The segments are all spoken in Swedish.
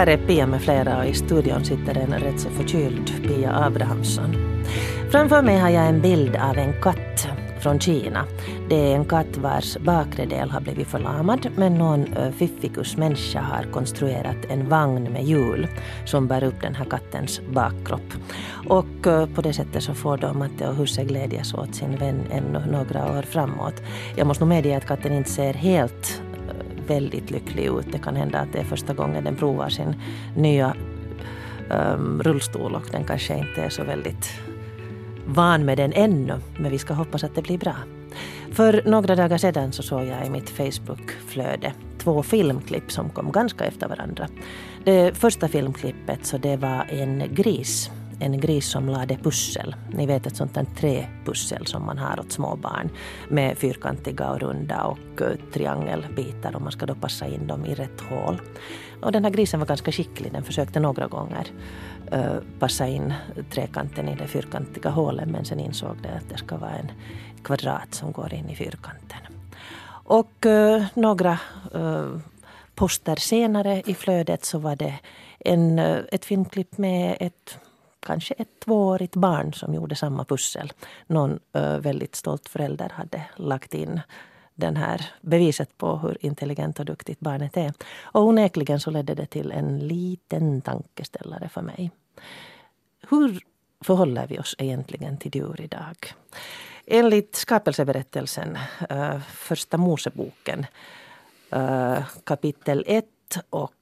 Här är Pia med flera och i studion sitter en rätt så förkyld Pia Abrahamsson. Framför mig har jag en bild av en katt från Kina. Det är en katt vars bakre del har blivit förlamad men någon fiffikus människa har konstruerat en vagn med hjul som bär upp den här kattens bakkropp. Och på det sättet så får då Matte och husse glädjas åt sin vän ännu några år framåt. Jag måste nog medge att katten inte ser helt väldigt lycklig ut. Det kan hända att det är första gången den provar sin nya um, rullstol och den kanske inte är så väldigt van med den ännu, men vi ska hoppas att det blir bra. För några dagar sedan så såg jag i mitt Facebook-flöde två filmklipp som kom ganska efter varandra. Det första filmklippet så det var en gris en gris som lade pussel. Ni vet ett sånt där träpussel som man har åt små barn med fyrkantiga och runda och eh, triangelbitar och man ska då passa in dem i rätt hål. Och den här grisen var ganska skicklig. Den försökte några gånger uh, passa in trekanten i det fyrkantiga hålet men sen insåg det att det ska vara en kvadrat som går in i fyrkanten. Och uh, några uh, poster senare i flödet så var det en, ett filmklipp med ett kanske ett tvåårigt barn som gjorde samma pussel. Någon väldigt stolt förälder hade lagt in den här beviset på hur intelligent och duktigt barnet är. Och onekligen så ledde det till en liten tankeställare för mig. Hur förhåller vi oss egentligen till djur idag? Enligt skapelseberättelsen, Första Moseboken, kapitel 1 och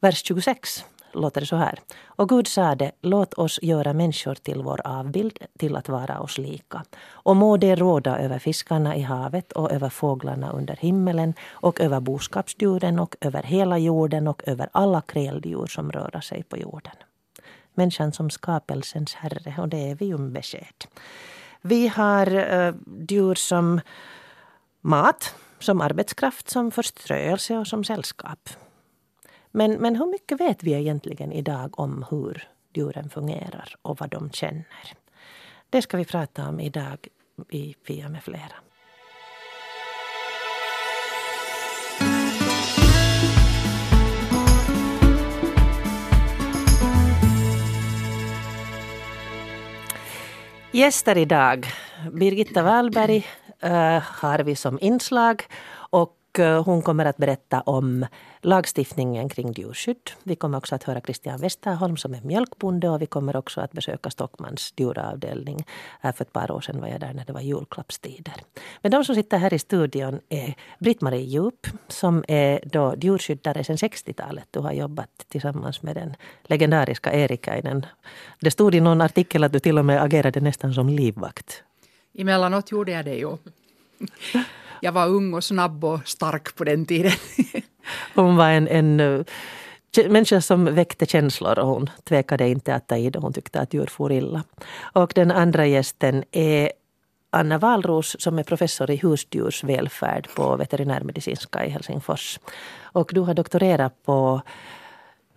vers 26 låter det så här. Och Gud sade, låt oss göra människor till vår avbild, till att vara oss lika. Och må det råda över fiskarna i havet och över fåglarna under himmelen och över boskapsdjuren och över hela jorden och över alla kräldjur som rör sig på jorden. Människan som skapelsens herre, och det är vi ju besked. Vi har uh, djur som mat, som arbetskraft, som förströelse och som sällskap. Men, men hur mycket vet vi egentligen idag om hur djuren fungerar och vad de känner? Det ska vi prata om idag i Fia med flera. Gäster idag. Birgitta Wahlberg uh, har vi som inslag och Eh, hon kommer att berätta om lagstiftningen kring djurskydd. Vi kommer också att höra Christian Westerholm som är mjölkbonde och vi kommer också att besöka Stockmans djuravdelning. För ett par år sedan var jag där när det var julklappstider. Men de som sitter här i studion är Britt-Marie Djup som är då djurskyddare sedan 60-talet. Du har jobbat tillsammans med den legendariska Erikainen. Det stod i någon artikel att du till och med agerade nästan som livvakt. Emellanåt gjorde jag det ju jag var ung och snabb och stark på den tiden. hon var en, en uh, människa som väckte känslor och hon tvekade inte att ta i det. Hon tyckte att djur for illa. Och den andra gästen är Anna Wahlros som är professor i husdjursvälfärd på veterinärmedicinska i Helsingfors. Och du har doktorerat på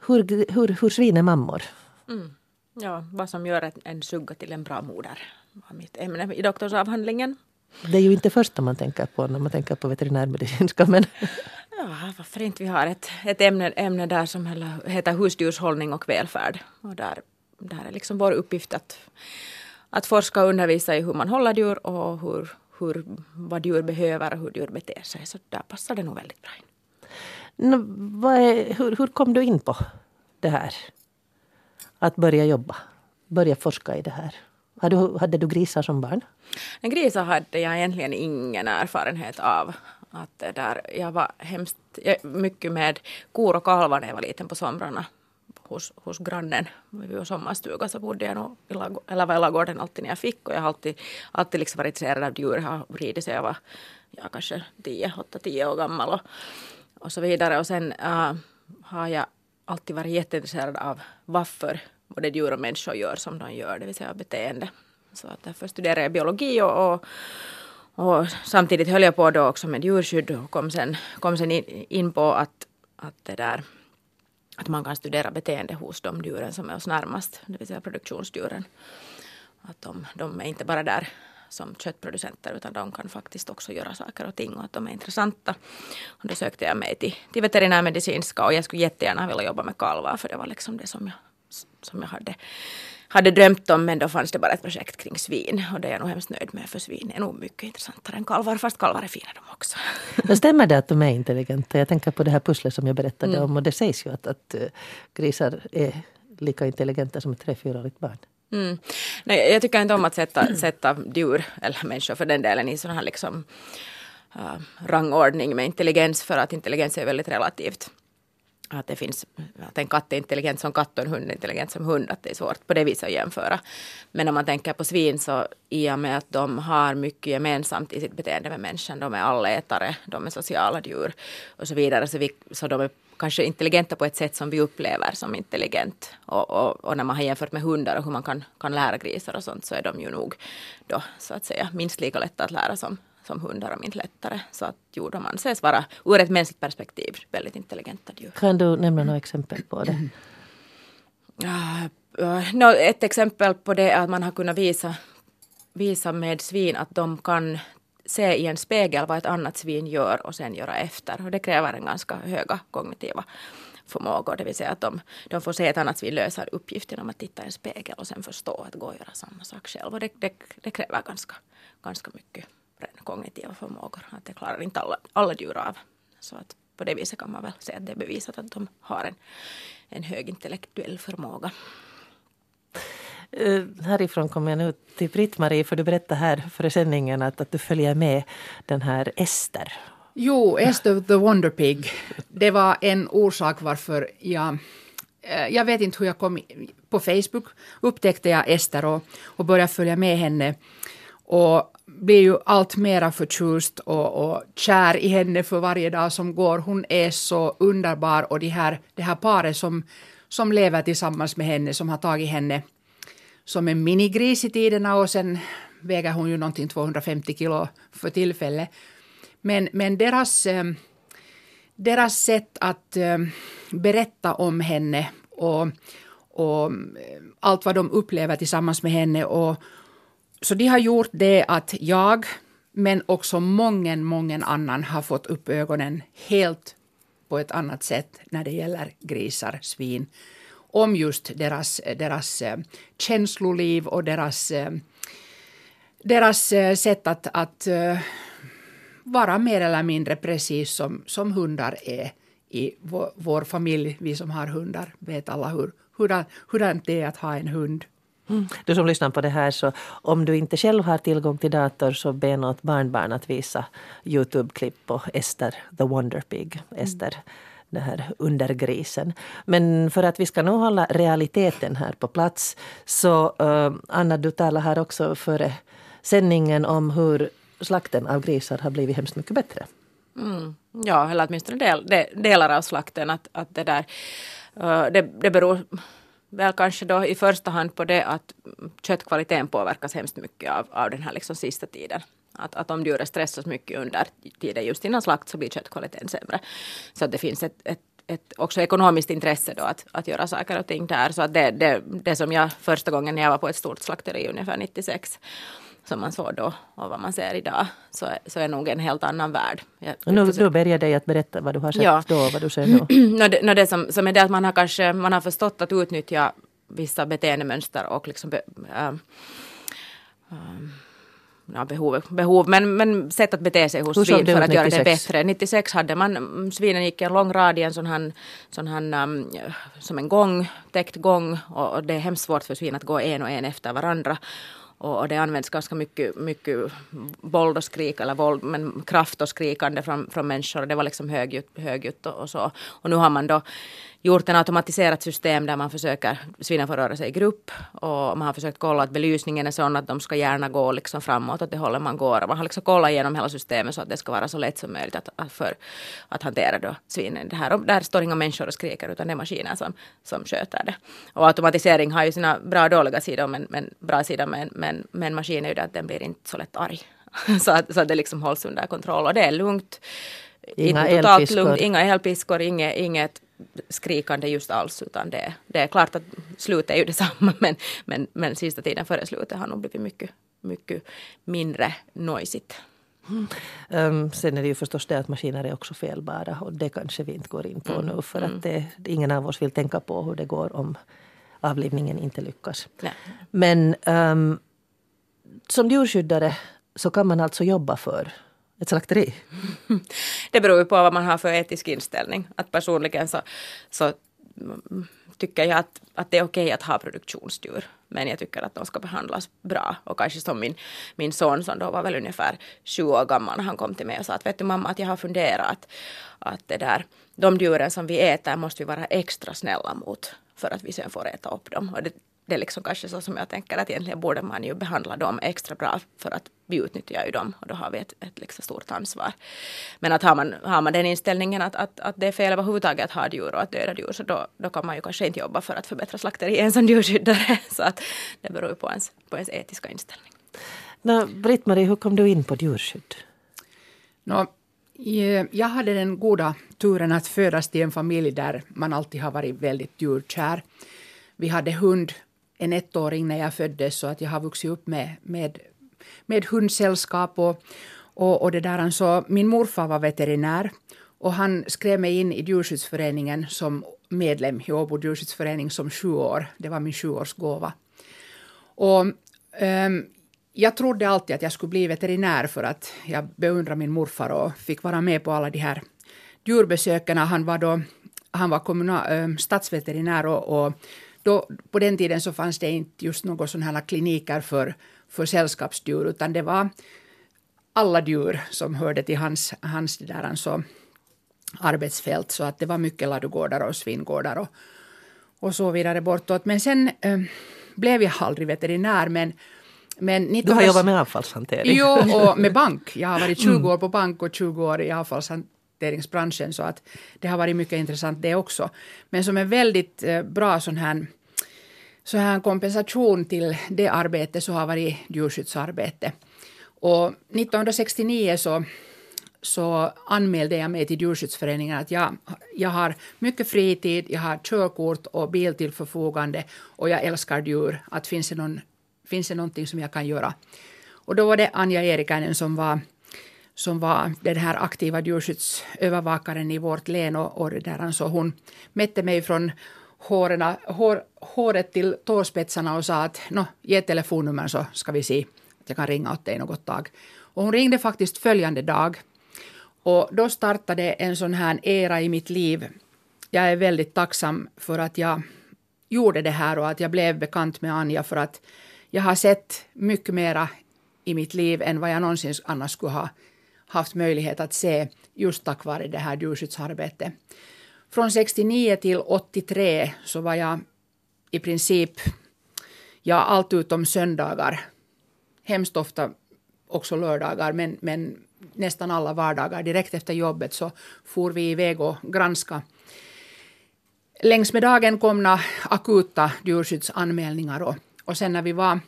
hur, hur, hur svin är mammor. Mm. Ja, vad som gör en sugga till en bra moder var mitt ämne i doktorsavhandlingen. Det är ju inte första man tänker på när man tänker på veterinärmedicinska. Men... Ja, varför inte? Vi har ett, ett ämne, ämne där som heter husdjurshållning och välfärd. Och där, där är liksom vår uppgift att, att forska och undervisa i hur man håller djur och hur, hur, vad djur behöver och hur djur beter sig. Så där passar det nog väldigt bra in. No, är, hur, hur kom du in på det här? Att börja jobba, börja forska i det här? Hade du, hade du grisar som barn? En grisar hade jag egentligen ingen erfarenhet av. Att det där, jag var hemskt mycket med kor och kalvar när jag var liten på somrarna hos, hos grannen. Vi var sommarstuga så bodde jag nog i, lag, eller var i ladugården alltid när jag fick och jag har alltid, alltid liksom varit intresserad av djur. Jag har ridit sedan jag var ja, kanske 10, 8-10 år gammal och, och så vidare. Och sen äh, har jag alltid varit jätteintresserad av varför både djur och människor gör som de gör, det vill säga beteende. Så att därför studerade jag biologi och, och, och, samtidigt höll jag på då också med djurskydd och kom sen, kom sen in, in på att, att det där att man kan studera beteende hos de djuren som är oss närmast, det vill säga produktionsdjuren. Att de, de är inte bara där som köttproducenter utan de kan faktiskt också göra saker och ting och att de är intressanta. Och då sökte jag mig till, till veterinärmedicinska och jag skulle jättegärna vilja jobba med kalvar för det var liksom det som jag, som jag hade hade drömt om men då fanns det bara ett projekt kring svin och det är jag nog hemskt nöjd med för svin är nog mycket intressantare än kalvar fast kalvar är fina de också. Men stämmer det att de är intelligenta? Jag tänker på det här pusslet som jag berättade mm. om och det sägs ju att, att uh, grisar är lika intelligenta som ett tre fyraårigt barn. Mm. Nej, jag tycker inte om att sätta, sätta djur, eller människor för den delen, i sån här liksom, uh, rangordning med intelligens för att intelligens är väldigt relativt att det finns, att en katt är intelligent som katt och en hund är intelligent som hund, att det är svårt på det viset att jämföra. Men om man tänker på svin så i och med att de har mycket gemensamt i sitt beteende med människan, de är allätare, de är sociala djur och så vidare, så, vi, så de är kanske intelligenta på ett sätt som vi upplever som intelligent. Och, och, och, när man har jämfört med hundar och hur man kan, kan lära grisar och sånt så är de ju nog då så att säga minst lika lätta att lära som, som hundar om inte lättare. Så att jo, de anses vara ur ett mänskligt perspektiv väldigt intelligenta djur. Kan du nämna några exempel på det? Uh, no, ett exempel på det är att man har kunnat visa, visa med svin att de kan se i en spegel vad ett annat svin gör och sen göra efter. Och det kräver en ganska höga kognitiva förmågor. Det vill säga att de, de får se ett annat svin lösa uppgift genom att titta i en spegel och sen förstå att gå och göra samma sak själv. Och det, det, det kräver ganska, ganska mycket kognitiva förmågor. Att det klarar inte alla, alla djur av. Så att på det viset kan man väl säga att det är bevisat att de har en, en hög intellektuell förmåga. Uh, härifrån kommer jag nu till Britt-Marie, för du berättade här före sändningen att, att du följer med den här Ester. Jo, Ester the Wonder Pig. Det var en orsak varför jag eh, jag vet inte hur jag kom på Facebook upptäckte jag Ester och, och började följa med henne. Och blir ju allt mera förtjust och, och kär i henne för varje dag som går. Hon är så underbar och det här, det här paret som, som lever tillsammans med henne som har tagit henne som en minigris i tiderna och sen väger hon ju någonting 250 kilo för tillfället. Men, men deras, eh, deras sätt att eh, berätta om henne och, och eh, allt vad de upplever tillsammans med henne och, så de har gjort det att jag, men också många, många annan har fått upp ögonen helt på ett annat sätt när det gäller grisar, svin, om just deras, deras eh, känsloliv och deras, eh, deras eh, sätt att, att vara mer eller mindre precis som, som hundar är i vår, vår familj. Vi som har hundar vet alla hur, hur, det är att ha en hund. Mm. Du som lyssnar på det här, så om du inte själv har tillgång till dator så be något barnbarn att visa Youtube-klipp på Ester the Wonder Pig. Mm. Ester den här undergrisen. Men för att vi ska nog hålla realiteten här på plats så uh, Anna, du talade här också före sändningen om hur slakten av grisar har blivit hemskt mycket bättre. Mm. Ja, eller åtminstone del, del, delar av slakten. Att, att det, där, uh, det, det beror väl kanske då i första hand på det att köttkvaliteten påverkas hemskt mycket av, av den här liksom sista tiden. Att, att om djuret stressas mycket under tiden just innan slakt så blir köttkvaliteten sämre. Så att det finns ett, ett ett också ekonomiskt intresse då att, att göra saker och ting där. Så att det, det, det som jag första gången när jag var på ett stort slakteri ungefär 96 som man såg då och vad man ser idag så, så är nog en helt annan värld. Jag, nu, då ber jag dig att berätta vad du har sett ja. då och vad du ser nu. no, det, no, det som, som är det att man har kanske man har förstått att utnyttja vissa beteendemönster och liksom be, äh, äh, ja, behov, behov men, men sätt att bete sig hos svin för att göra det bättre. 96 hade man, mm, svinen gick en lång rad i en sån här, sån här um, som en gång, täckt gång och, och det är hemskt svårt för svin att gå en och en efter varandra. Och, och, det används ganska mycket, mycket våld och skrik, eller våld, men kraft och skrikande från, från människor. Det var liksom högljutt, högljutt och, och så. Och nu har man då gjort en automatiserat system där man försöker, svinen får röra sig i grupp och man har försökt kolla att belysningen är sån att de ska gärna gå liksom framåt åt det hållet man går. Man har liksom kollat igenom hela systemet så att det ska vara så lätt som möjligt att, att för att hantera då svinen. Det här, och där står inga människor och skriker utan det är maskiner som, som sköter det. Och automatisering har ju sina bra och dåliga sidor men, men bra sidor men, men, men maskin är ju det att den blir inte så lätt arg. så, att, så att det liksom hålls under kontroll och det är lugnt. Inga elpiskor. inga elpiskor, inget, inget skrikande just alls utan det, det är klart att slutet är ju detsamma men, men, men sista tiden före slutet har nog blivit mycket, mycket mindre noisigt. Mm. Um, sen är det ju förstås det att maskiner är också felbara och det kanske vi inte går in på mm. nu för mm. att det, ingen av oss vill tänka på hur det går om avlivningen inte lyckas. Nej. Men um, som djurskyddare så kan man alltså jobba för ett slakteri? Det beror ju på vad man har för etisk inställning. Att personligen så, så mm, tycker jag att, att det är okej att ha produktionsdjur. Men jag tycker att de ska behandlas bra. Och kanske som min, min son som då var väl ungefär sju år gammal när han kom till mig och sa att vet du mamma att jag har funderat att, att det där, de djuren som vi äter måste vi vara extra snälla mot för att vi sen får äta upp dem. Och det, det är liksom kanske så som jag tänker att egentligen borde man ju behandla dem extra bra för att vi utnyttjar ju dem och då har vi ett, ett liksom stort ansvar. Men att har man, har man den inställningen att, att, att det är fel överhuvudtaget att ha djur och att döda djur så då, då kan man ju kanske inte jobba för att förbättra slakteriet som djurskyddare. Så att det beror ju på ens, på ens etiska inställning. Britt-Marie, hur kom du in på djurskydd? No, jag hade den goda turen att födas till en familj där man alltid har varit väldigt djurkär. Vi hade hund en ettåring när jag föddes så att jag har vuxit upp med, med, med hundsällskap. Och, och, och det där, alltså, min morfar var veterinär och han skrev mig in i djurskyddsföreningen som medlem i Åbo djurskyddsförening som sju år. Det var min sjuårsgåva. Och, um, jag trodde alltid att jag skulle bli veterinär för att jag beundrar min morfar och fick vara med på alla de här djurbesöken. Han var då han var kommunal, ehm, stadsveterinär och, och då, på den tiden så fanns det inte just några sådana här kliniker för, för sällskapsdjur utan det var alla djur som hörde till hans, hans där alltså, arbetsfält. Så att det var mycket ladugårdar och svingårdar och, och så vidare bortåt. Men sen äh, blev jag aldrig veterinär. Men, men 19... Du har jobbat med avfallshantering? Jo, och med bank. Jag har varit 20 mm. år på bank och 20 år i avfallshantering investeringsbranschen så att det har varit mycket intressant det också. Men som en väldigt eh, bra sån här, så här kompensation till det arbetet så har varit djurskyddsarbete. Och 1969 så så anmälde jag mig till djurskyddsföreningen att jag, jag har mycket fritid, jag har körkort och bil till förfogande och jag älskar djur. Att finns det, någon, finns det någonting som jag kan göra? Och då var det Anja Erikainen som var som var den här aktiva djurskyddsövervakaren i vårt län. Och, och där alltså hon mätte mig från hårena, hår, håret till tårspetsarna och sa att no, ge telefonnummer så ska vi se att jag kan ringa åt dig något tag. Och hon ringde faktiskt följande dag. Och då startade en sån här era i mitt liv. Jag är väldigt tacksam för att jag gjorde det här och att jag blev bekant med Anja för att jag har sett mycket mera i mitt liv än vad jag någonsin annars skulle ha haft möjlighet att se just tack vare det här djurskyddsarbetet. Från 69 till 83 så var jag i princip, ja allt utom söndagar, hemskt ofta också lördagar, men, men nästan alla vardagar. Direkt efter jobbet så for vi iväg och granska. Längs med dagen komna akuta djurskyddsanmälningar och, och sen när vi var,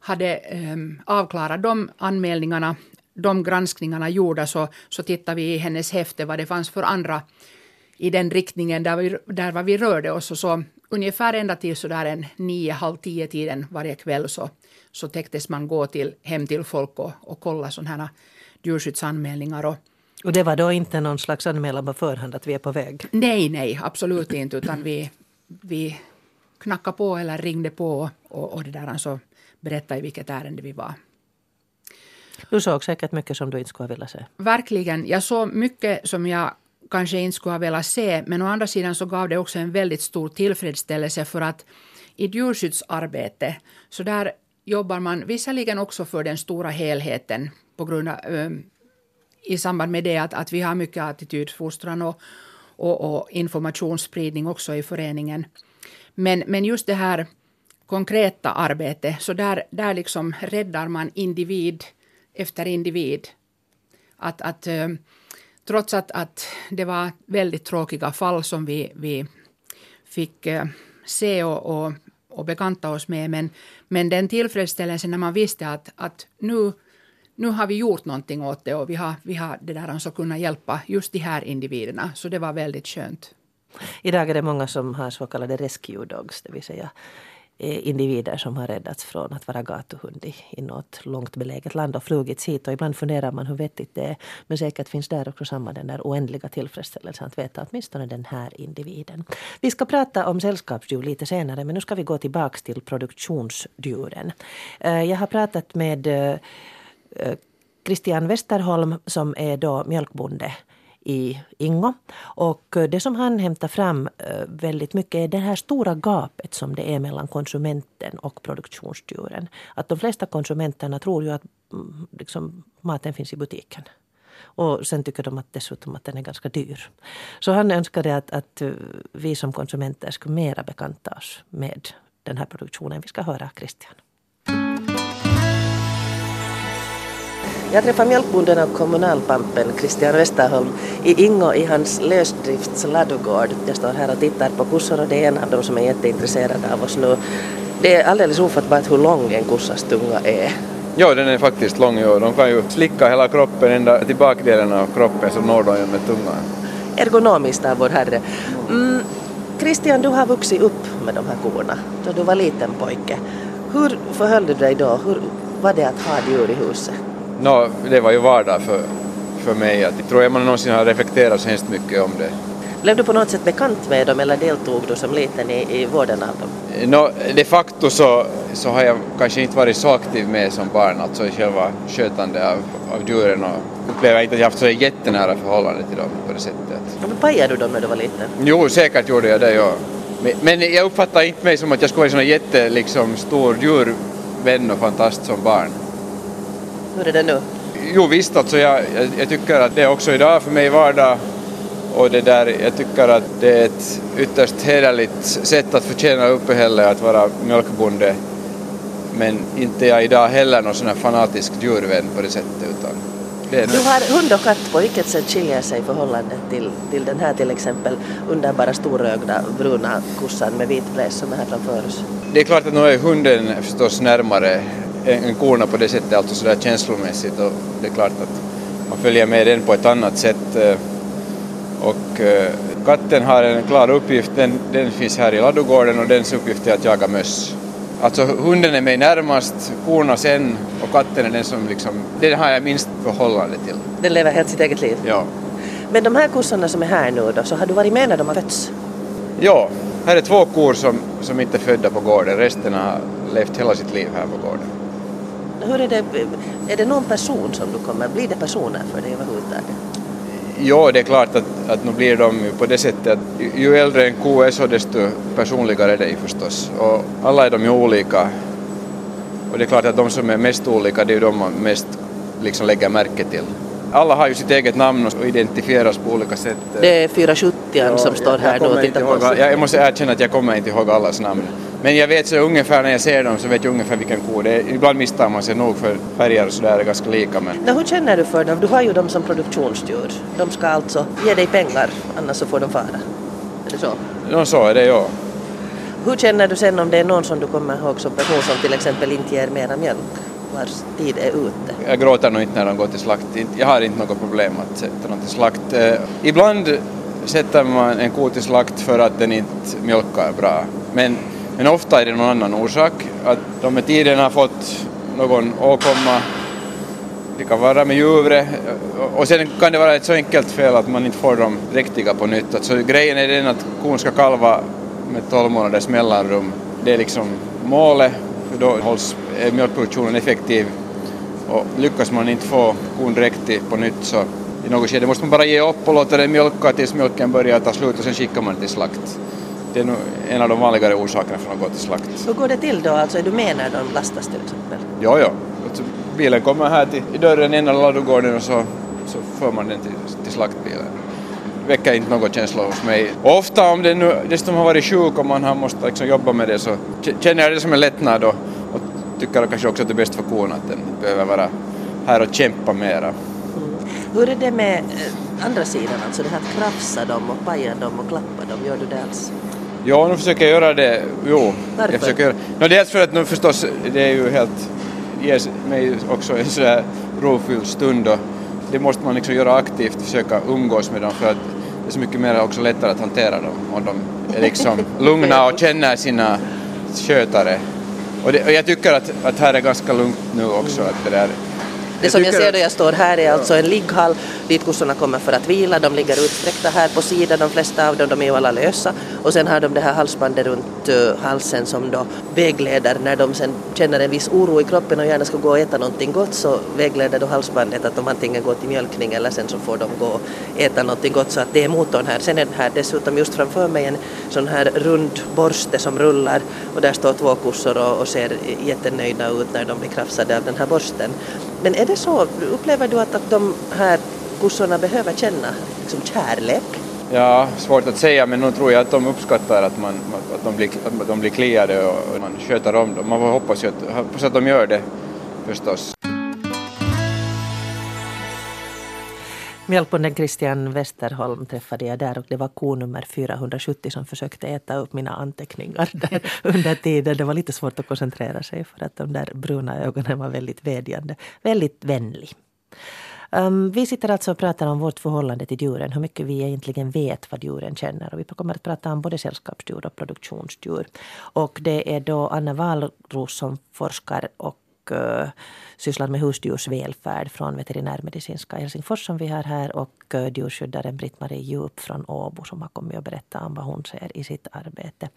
hade eh, avklarat de anmälningarna de granskningarna gjorda så, så tittade vi i hennes häfte vad det fanns för andra i den riktningen där, vi, där var vi rörde oss. Och så ungefär ända till sådär en nio, halv tio tiden varje kväll så, så täcktes man gå till, hem till folk och, och kolla sådana djurskyddsanmälningar. Och, och det var då inte någon slags anmälan på förhand att vi är på väg? Nej, nej, absolut inte. Utan vi, vi knackade på eller ringde på och, och det där alltså berättade i vilket ärende vi var. Du såg säkert mycket som du inte skulle ha velat se. Verkligen. Jag såg mycket som jag kanske inte skulle ha velat se. Men å andra sidan så gav det också en väldigt stor tillfredsställelse för att i djurskyddsarbete så där jobbar man visserligen också för den stora helheten på grund av, eh, i samband med det att, att vi har mycket attitydfostran och, och, och informationsspridning också i föreningen. Men, men just det här konkreta arbetet, så där, där liksom räddar man individ efter individ. Att, att, eh, trots att, att det var väldigt tråkiga fall som vi, vi fick eh, se och, och, och bekanta oss med, men, men den tillfredsställelsen när man visste att, att nu, nu har vi gjort någonting åt det och vi har, vi har det där alltså kunnat hjälpa just de här individerna, så det var väldigt skönt. Idag är det många som har så kallade rescue dogs, det vill säga Eh, individer som har räddats från att vara gatuhund i, i något långt beläget land och flugits hit. Och ibland funderar man hur vettigt det är. Men säkert finns där också samma den där oändliga tillfredsställelsen att veta åtminstone den här individen. Vi ska prata om sällskapsdjur lite senare men nu ska vi gå tillbaks till produktionsdjuren. Eh, jag har pratat med eh, Christian Westerholm som är då mjölkbonde i Ingo. Och eh, det som han hämtar fram eh, väldigt mycket är det här stora gapet som det är mellan konsumenten och produktionsdjuren. Att de flesta konsumenterna tror ju att mm, liksom, maten finns i butiken. Och sen tycker de att dessutom att den är ganska dyr. Så han önskade att, att eh, vi som konsumenter skulle mera bekanta oss med den här produktionen. Vi ska höra Christian. Jag träffar mjölkbonden och kommunalpampen Christian Westerholm i Ingo i hans lösdrifts ladugård. Jag står här och tittar på kossor och det är en av dem som är jätteintresserad av oss nu. Det är alldeles ofattbart hur lång en kossas tunga är. Ja, den är faktiskt lång. Ja. De kan ju slicka hela kroppen, ända till bakdelen av kroppen så når de ju med tungan. Ergonomiskt av vår Herre. Mm, Christian, du har vuxit upp med de här korna då du var liten pojke. Hur förhöll du dig då? Hur var det att ha djur i huset? No, det var ju vardag för, för mig. Jag tror jag man någonsin har reflekterat så hemskt mycket om det. Blev du på något sätt bekant med dem eller deltog du som liten i, i vården av dem? No, de facto så, så har jag kanske inte varit så aktiv med som barn, alltså i själva skötande av, av djuren och upplever inte att jag haft så jättenära förhållande till dem på det sättet. Men pajade du dem när du var liten? Jo, säkert gjorde jag det, ja. Men, men jag uppfattar inte mig som att jag skulle vara en sån jätte, liksom, stor djurvän och fantast som barn. Hur är det nu? Jo visst, alltså jag, jag, jag tycker att det är också idag för mig vardag och det där, jag tycker att det är ett ytterst hederligt sätt att förtjäna uppehälle att vara mjölkbonde. Men inte jag idag heller någon sån här fanatisk djurvän på det sättet utan det är Du har hund och katt, på vilket sätt skiljer sig förhållandet till, till den här till exempel underbara storögda bruna kossan med vit bläs som är här framför oss? Det är klart att nu är hunden förstås närmare en korna på det sättet, alltså sådär känslomässigt och det är klart att man följer med den på ett annat sätt. Eh, och eh, katten har en klar uppgift, den, den finns här i ladugården och dens uppgift är att jaga möss. Alltså hunden är mig närmast, korna sen och katten är den som liksom, den har jag minst förhållande till. Den lever helt sitt eget liv? Ja. Men de här kossorna som är här nu då, så har du varit med när de har fötts? Ja, här är två kor som, som inte är födda på gården, resten har levt hela sitt liv här på gården. Hur är det, är det någon person som du kommer, blir det personer för dig överhuvudtaget? Jo, det är klart att, att nu blir de ju på det sättet att ju äldre en ko är så desto personligare är det ju förstås. Och alla är de ju olika. Och det är klart att de som är mest olika det är ju de man mest liksom lägger märke till. Alla har ju sitt eget namn och identifieras på olika sätt. Det är 470 ja, som står här nu och tittar på oss. Jag måste erkänna att jag kommer inte ihåg allas namn. Men jag vet så ungefär när jag ser dem så vet jag ungefär vilken ko det är. Ibland misstag man sig nog för färger och sådär är ganska lika men... Nå, hur känner du för dem? Du har ju dem som produktionsdjur. De ska alltså ge dig pengar annars så får de fara. Är det så? Ja, så är det ja. Hur känner du sen om det är någon som du kommer ihåg som person som till exempel inte ger mera mjölk? Vars tid är ute. Jag gråter nog inte när de går till slakt. Jag har inte något problem att sätta dem till slakt. Eh, ibland sätter man en ko till slakt för att den inte mjölkar bra. Men men ofta är det någon annan orsak, att de med tiden har fått någon åkomma, det kan vara med djuret och sen kan det vara ett så enkelt fel att man inte får dem riktiga på nytt. Alltså, grejen är den att kon ska kalva med 12 månaders mellanrum. Det är liksom målet, då hålls mjölkproduktionen effektiv och lyckas man inte få kon dräktig på nytt så i något skede måste man bara ge upp och låta den mjölka tills mjölken börjar ta slut och sen skickar man till slakt. Det är nog en av de vanligare orsakerna för att gå till slakt. Hur går det till då? Alltså är du med när de lastas till exempel? Ja, ja. Alltså, bilen kommer här till i dörren innan ladugården och så, så för man den till, till slaktbilen. Väcker inte någon känsla hos mig. Och ofta om det nu, dessutom har varit sjuk och man har måste liksom jobba med det så känner jag det som en lättnad och, och tycker kanske också att det är bäst för kon att den behöver vara här och kämpa mera. Hur är det med eh, andra sidan, alltså det här att krafsa dem och paja dem och klappa dem, gör du det alls? Ja, nu försöker jag göra det. Jo. Varför? Jag försöker göra... no, dels för att nu förstås, det är ju helt, ger mig också en sådär rofylld stund och det måste man liksom göra aktivt, försöka umgås med dem för att det är så mycket mer också lättare att hantera dem om de är liksom lugna och känner sina, skötare. Och, det, och jag tycker att, att här är ganska lugnt nu också. Att det där, det som jag ser då jag står här är alltså en ligghall dit kossorna kommer för att vila. De ligger utsträckta här på sidan, de flesta av dem, de är ju alla lösa. Och sen har de det här halsbandet runt uh, halsen som då vägleder när de sen känner en viss oro i kroppen och gärna ska gå och äta någonting gott så vägleder då halsbandet att de antingen går till mjölkning eller sen så får de gå och äta någonting gott så att det är motorn här. Sen är det här dessutom just framför mig en sån här rund borste som rullar och där står två kossor och, och ser jättenöjda ut när de blir krafsade av den här borsten. Men är det så, upplever du att, att de här kossorna behöver känna liksom kärlek? Ja, svårt att säga men nu tror jag att de uppskattar att, man, att, de, blir, att de blir kliade och man sköter om dem. Man hoppas hoppas, att, hoppas att de gör det förstås. Mjölkbonden Christian Westerholm träffade jag där och det var ko nummer 470 som försökte äta upp mina anteckningar under tiden. Det var lite svårt att koncentrera sig för att de där bruna ögonen var väldigt vädjande. Väldigt vänlig. Um, vi sitter alltså och pratar om vårt förhållande till djuren, hur mycket vi egentligen vet vad djuren känner. Och vi kommer att prata om både sällskapsdjur och produktionsdjur. Och det är då Anna Wahlros som forskar och uh, eh, sysslar med husdjursvälfärd från veterinärmedicinska Helsingfors som vi har här och uh, djurskyddaren Britt-Marie Djup från Åbo som har kommit och berättat om vad hon ser i sitt arbete.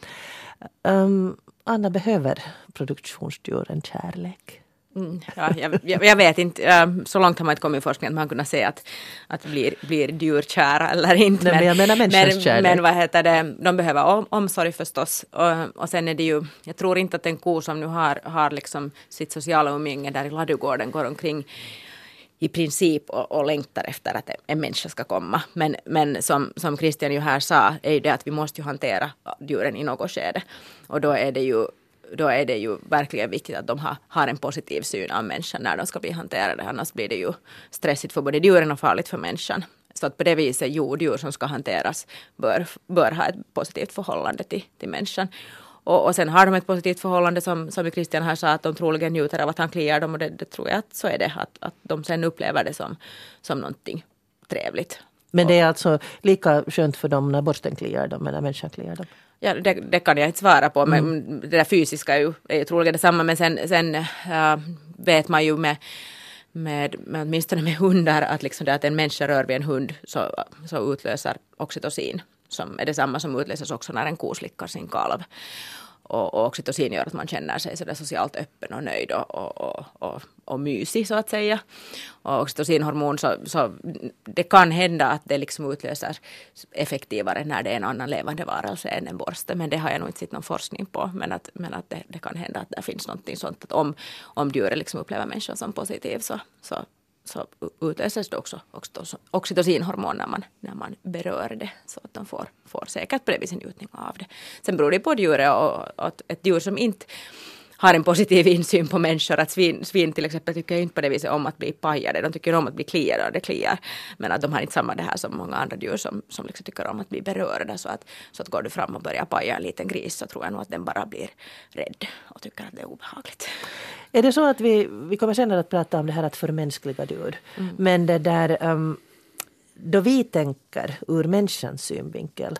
Um, Anna, behöver produktionsdjuren kärlek? Mm, ja, jag, jag, vet inte, så långt har man inte kommit i forskningen att man kunnat se att, att blir, blir djur kära eller inte. Nej, men, jag menar men, men, men vad heter det, de behöver om, omsorg förstås. Och, och sen är det ju, jag tror inte att en ko som nu har, har liksom sitt sociala umgänge där i ladugården går omkring i princip och, och längtar efter att en människa ska komma. Men, men som, som Christian ju här sa, är ju det att vi måste ju hantera djuren i något skede. Och då är det ju då är det ju verkligen viktigt att de har, har en positiv syn av människan när de ska bli hanterade. Annars blir det ju stressigt för både djuren och farligt för människan. Så att på det viset jorddjur som ska hanteras bör, bör ha ett positivt förhållande till, till människan. Och, och sen har de ett positivt förhållande som, som Christian här sa att de troligen njuter av att han kliar dem och det, det tror jag att så är det. Att, att de sen upplever det som, som någonting trevligt. Men det är alltså lika skönt för dem när borsten kliar dem eller människan kliar dem? Ja, det, det, kan jag inte svara på, men mm. det där fysiska är ju, är ju troligen detsamma. Men sen, sen äh, vet man ju med, med, med åtminstone med hundar att, liksom det att en människa rör vid en hund så, så utlöser oxytocin som är detsamma som utlöses också när en ko slickar sin kalv. Och, och oxytocin gör att man känner sig sådär socialt öppen och nöjd och, och, och, och mysig så att säga. Och oxytocinhormon så, så det kan hända att det liksom utlöser effektivare när det är en annan levande varelse än en borste. Men det har jag nog inte sett någon forskning på. Men att, men att det, det kan hända att det finns någonting sånt att om, om djuret liksom upplever människan som positiv så, så, så utlöses det också oxytocinhormon när man, när man berör det. Så att de får, får säkert bredvid sin njutning av det. Sen beror det på djuret och, och ett djur som inte har en positiv insyn på människor. Att svin, svin till exempel tycker inte på det viset om att bli pajade. De tycker om att bli kliade och det kliar. Men att de har inte samma det här som många andra djur som, som liksom tycker om att bli berörda. Så att, så att går du fram och börjar paja en liten gris så tror jag nog att den bara blir rädd och tycker att det är obehagligt. Är det så att vi, vi kommer senare att prata om det här att förmänskliga djur. Mm. Men det där um, då vi tänker ur människans synvinkel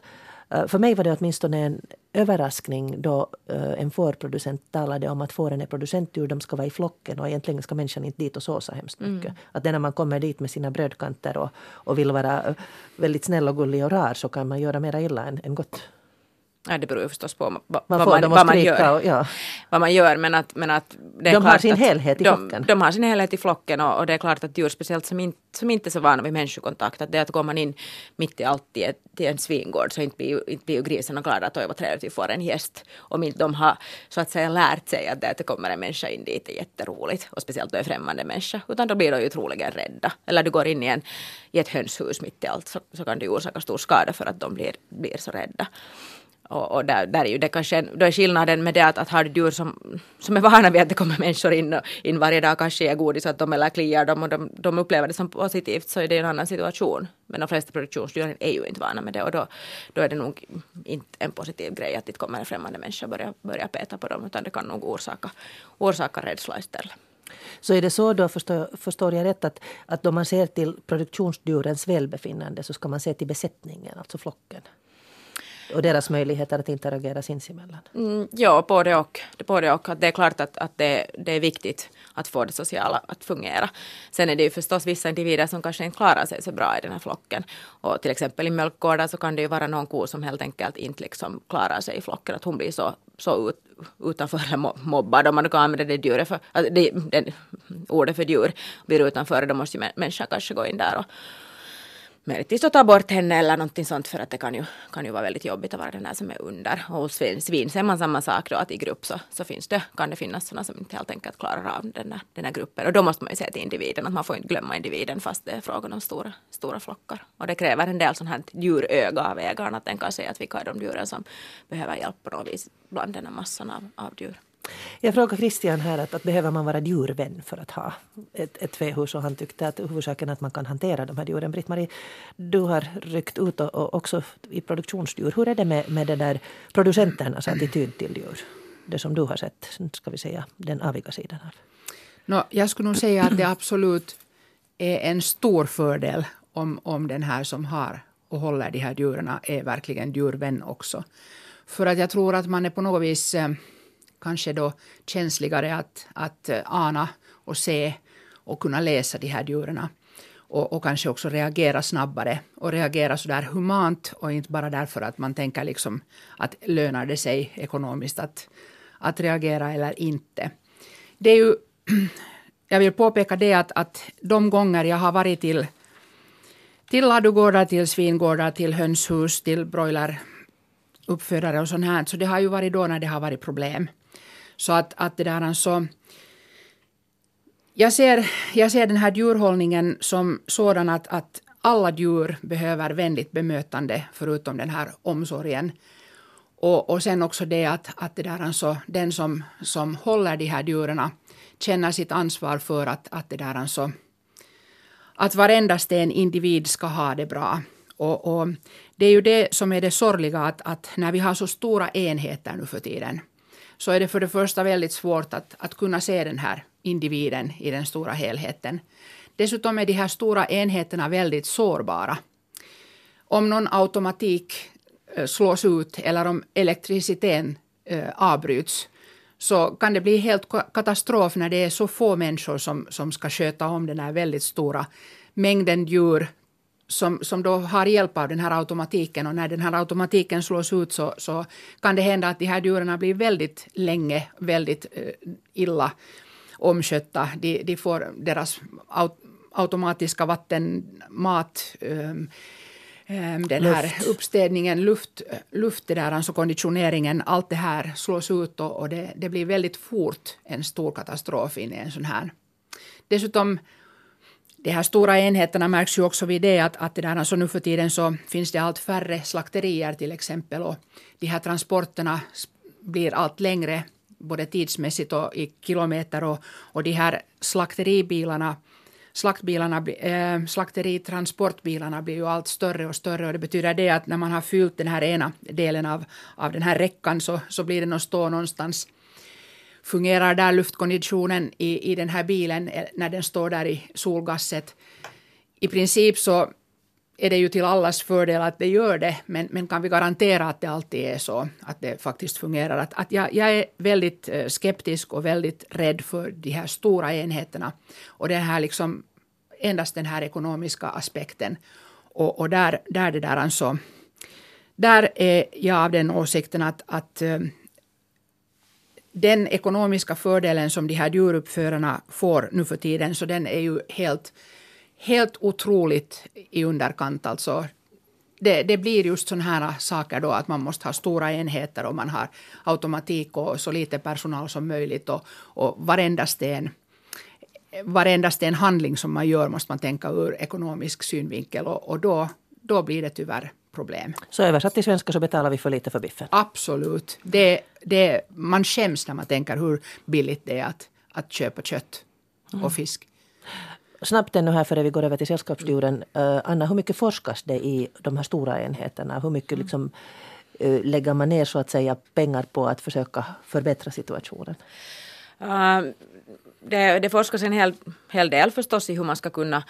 Eh, för mig var det åtminstone en överraskning då eh, en fårproducent talade om att fåren är producentdjur, de ska vara i flocken och egentligen ska människan inte dit och så så hemskt mycket. Mm. Att när man kommer dit med sina brödkanter och, och vill vara eh, väldigt snäll och gullig och rar så kan man göra mera illa än, än gott. Ja, det beror ju förstås på vad, man, man, vad man gör. Och, ja. Vad man gör men att, men att de har sin helhet i flocken. De, de har sin helhet i flocken och, och, det är klart att djur speciellt som inte, som inte är så vana vid människokontakt att det är att går man in mitt i allt till, till en svingård så inte blir, inte blir grisen glada att oj vad trevligt vi får en gäst. Om inte de har så att säga lärt sig att det, att det kommer en människa in dit är jätteroligt och speciellt då är främmande människa utan då blir de ju troligen rädda. Eller du går in i, en, i ett hönshus mitt i allt så, så kan det orsaka stor skada för att de blir, blir så rädda. Och, och där, där är ju det kanske, då är skillnaden med det att, att har du djur som, som är vana vid att det kommer människor in, in varje dag, kanske är godis att de eller kliar dem och de, de upplever det som positivt så är det en annan situation. Men de flesta produktionsdjuren är ju inte vana med det och då, då är det nog inte en positiv grej att det kommer en främmande människa och börjar, börjar peta på dem utan det kan nog orsaka, orsaka rädsla istället. Så är det så då, förstår, förstår jag rätt, att, att om man ser till produktionsdjurens välbefinnande så ska man se till besättningen, alltså flocken? Och deras möjligheter att interagera sinsemellan? Mm, ja, både och. Både och. Att det är klart att, att det, det är viktigt att få det sociala att fungera. Sen är det ju förstås vissa individer som kanske inte klarar sig så bra i den här flocken. Och till exempel i mjölkgårdar så kan det ju vara någon ko som helt enkelt inte liksom klarar sig i flocken. Att hon blir så, så ut, utanför eller mobbad om man kan använda det, djuret för, alltså det, det, ordet för djur. Blir utanför då måste ju människan kanske gå in där och möjligtvis att ta bort henne eller någonting sånt för att det kan ju, kan ju vara väldigt jobbigt att vara den där som är under. Och hos svin ser man samma sak då att i grupp så, så finns det, kan det finnas sådana som inte helt enkelt klarar av den där, den där gruppen. Och då måste man ju se till individen, att man får inte glömma individen fast det är frågan om stora, stora flockar. Och det kräver en del sånt här djuröga av ägaren, att den kan se att vilka är de djuren som behöver hjälp på något vis bland den här massan av, av djur. Jag frågade Christian här att, att behöver man vara djurvän för att ha ett, ett fähus och han tyckte att huvudsaken är att man kan hantera de här djuren. Britt-Marie, du har ryckt ut och, och, också i produktionsdjur. Hur är det med, med det där producenternas attityd till djur? Det som du har sett, ska vi säga, den aviga sidan av. No, jag skulle nog säga att det absolut är en stor fördel om, om den här som har och håller de här djuren är verkligen djurvän också. För att jag tror att man är på något vis eh, kanske då känsligare att, att eh, ana och se och kunna läsa de här djuren. Och, och, kanske också reagera snabbare och reagera så där humant och inte bara därför att man tänker liksom att lönar det sig ekonomiskt att, att reagera eller inte. Det är ju, jag vill påpeka det att, att de gånger jag har varit till, till ladugårdar, till svingårdar, till hönshus, till broileruppfödare och sånt här, så det har ju varit då när det har varit problem. Så att, att det där alltså, jag ser, jag ser den här djurhållningen som sådan att, att alla djur behöver vänligt bemötande förutom den här omsorgen. Och, och sen också det att, att det där alltså, den som, som håller de här djuren känner sitt ansvar för att, att det där alltså, att varenda en individ ska ha det bra. Och, och, det är ju det som är det sorgliga att, att när vi har så stora enheter nu för tiden så är det för det första väldigt svårt att, att kunna se den här individen i den stora helheten. Dessutom är de här stora enheterna väldigt sårbara. Om någon automatik eh, slås ut eller om elektriciteten eh, avbryts så kan det bli helt katastrof när det är så få människor som, som ska sköta om den här väldigt stora mängden djur som, som då har hjälp av den här automatiken och när den här automatiken slås ut så, så kan det hända att de här djuren blir väldigt länge väldigt uh, illa omskötta. De, de får deras aut, automatiska vatten, mat, um, den här luft. uppstädningen, luft, luft där, alltså konditioneringen, allt det här slås ut och, och det, det, blir väldigt fort en stor katastrof in i en sån här. Dessutom de här stora enheterna märks ju också vid det att, att det där, alltså nu för tiden så finns det allt färre slakterier till exempel och de här transporterna blir allt längre både tidsmässigt och i kilometer och, och de här slakteribilarna slaktbilarna, äh, slakteritransportbilarna blir ju allt större och större och det betyder det att när man har fyllt den här ena delen av, av den här räckan så, så blir den att stå någonstans fungerar där luftkonditionen i, i den här bilen eh, när den står där i solgasset? I princip så är det ju till allas fördel att det gör det, men, men kan vi garantera att det alltid är så, att det faktiskt fungerar? Att, att jag, jag är väldigt eh, skeptisk och väldigt rädd för de här stora enheterna och den här liksom, endast den här ekonomiska aspekten. Och, och där, där det där alltså, där är jag av den åsikten att, att eh, den ekonomiska fördelen som de här djuruppförarna får nu för tiden, så den är ju helt, helt otroligt i underkant. Alltså, det, det, blir just sådana här saker då att man måste ha stora enheter och man har automatik och så lite personal som möjligt och, och varenda sten varenda sten handling som man gör måste man tänka ur ekonomisk synvinkel och, och då, då blir det tyvärr problem. Så översatt till svenska så betalar vi för lite för biffen? Absolut. Det, det, man skäms när man tänker hur billigt det är att, att köpa kött och mm. fisk. Snabbt ännu här före vi går över till sällskapsdjuren. Uh, Anna, hur mycket forskas det i de här stora enheterna? Hur mycket liksom, uh, lägger man ner så att säga pengar på att försöka förbättra situationen? Uh, det, det forskas en hel, hel del förstås i hur man ska kunna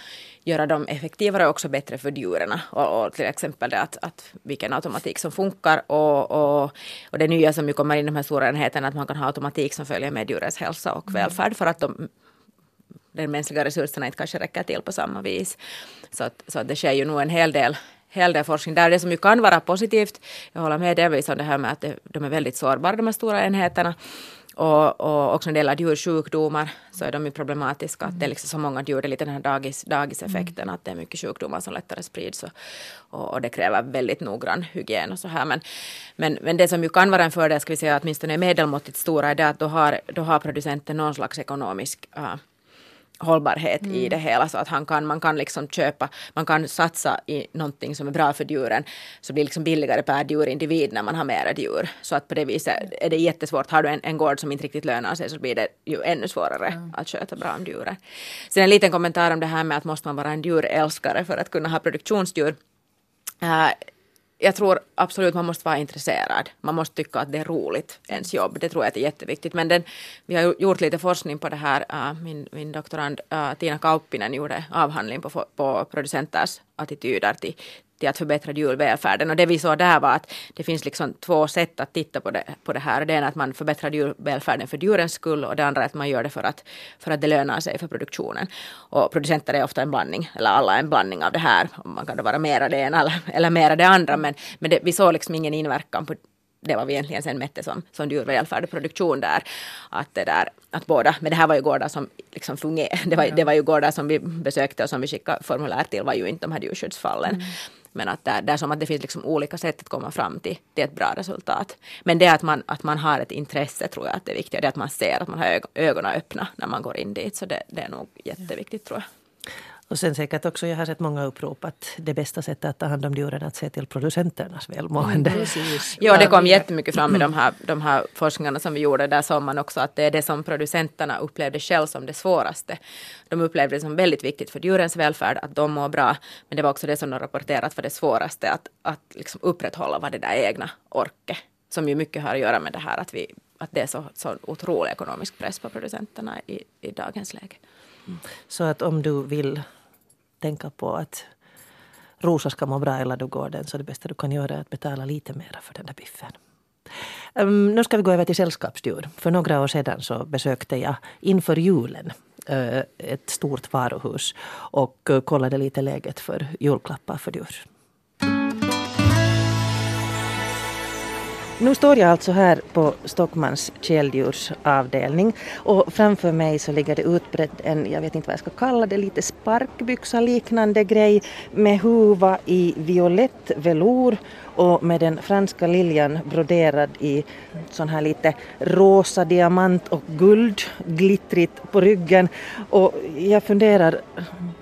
göra dem effektivare och också bättre för djuren. Och, och till exempel det att, att vilken automatik som funkar och, och, och det nya som ju kommer in i de här stora enheterna att man kan ha automatik som följer med djurens hälsa och välfärd för att de de mänskliga resurserna inte kanske räcker till på samma vis. Så, att, så att det sker ju nog en hel del hel del forskning där. Det som ju kan vara positivt, jag håller med delvis om det här med att de är väldigt sårbara de här stora enheterna. Och, och också när det gäller djursjukdomar så är de ju problematiska. Mm. Att det är liksom så många djur, det är lite den här dagis, dagiseffekten, mm. att det är mycket sjukdomar som lättare sprids. Och, och, och, det kräver väldigt noggrann hygien och så här. Men, men, men det som ju kan vara en fördel, ska vi säga åtminstone medelmåttigt stora, är det att då har, då har producenten någon slags ekonomisk uh, hållbarhet mm. i det hela så att han kan, man kan liksom köpa, man kan satsa i någonting som är bra för djuren så blir det liksom billigare per djurindivid när man har mera djur. Så att på det viset är det jättesvårt. Har du en, en gård som inte riktigt lönar sig så blir det ju ännu svårare mm. att sköta bra om djuren. Sen en liten kommentar om det här med att måste man vara en djurälskare för att kunna ha produktionsdjur. Uh, jag tror absolut man måste vara intresserad. Man måste tycka att det är roligt, ens jobb. Det tror jag är jätteviktigt. Men den, vi har gjort lite forskning på det här. Äh, min, min doktorand äh, Tina Kauppinen gjorde avhandling på, på producenters attityder till, till att förbättra djurvälfärden. Och det vi såg där var att det finns liksom två sätt att titta på det, på det här. Det ena är att man förbättrar djurvälfärden för djurens skull och det andra är att man gör det för att, för att det lönar sig för produktionen. Och producenter är ofta en blandning, eller alla är en blandning av det här. Man kan då vara mera det ena eller, eller mera det andra. Men, men det, vi såg liksom ingen inverkan på det var vi egentligen sen mätte som, som djurvälfärd och produktion där. Att, det där, att båda, men det här var ju gårdar som liksom fungerade. Det var, det var ju gårdar som vi besökte och som vi skickade formulär till var ju inte de här djurskyddsfallen. Mm. Men att det är som att det finns liksom olika sätt att komma fram till, till ett bra resultat. Men det att man, att man har ett intresse tror jag att det är viktigt. Det att man ser att man har ögonen öppna när man går in dit. Så det, det är nog jätteviktigt tror jag. Och sen säkert också, jag har sett många upprop att det bästa sättet att ta hand om djuren är att se till producenternas välmående. Mm, ja, det kom jättemycket fram i de här, de här forskningarna som vi gjorde. Där sa man också att det är det som producenterna upplevde själv som det svåraste. De upplevde det som väldigt viktigt för djurens välfärd att de mår bra. Men det var också det som de rapporterat för det svåraste att, att liksom upprätthålla var det där egna orket. Som ju mycket har att göra med det här att, vi, att det är så, så otrolig ekonomisk press på producenterna i, i dagens läge. Mm. Så att om du vill tänka på att Rosa ska må bra i ladugården. så det bästa du kan göra är att betala lite mer för den där biffen. Um, nu ska vi gå över till sällskapsdjur. För några år sedan så besökte jag inför julen uh, ett stort varuhus och uh, kollade lite läget för julklappar för djur. Nu står jag alltså här på Stockmans källdjursavdelning och framför mig så ligger det utbredd en, jag vet inte vad jag ska kalla det, lite sparkbyxa liknande grej med huva i violett velour och med den franska liljan broderad i sån här lite rosa diamant och guld glittrigt på ryggen. Och jag funderar,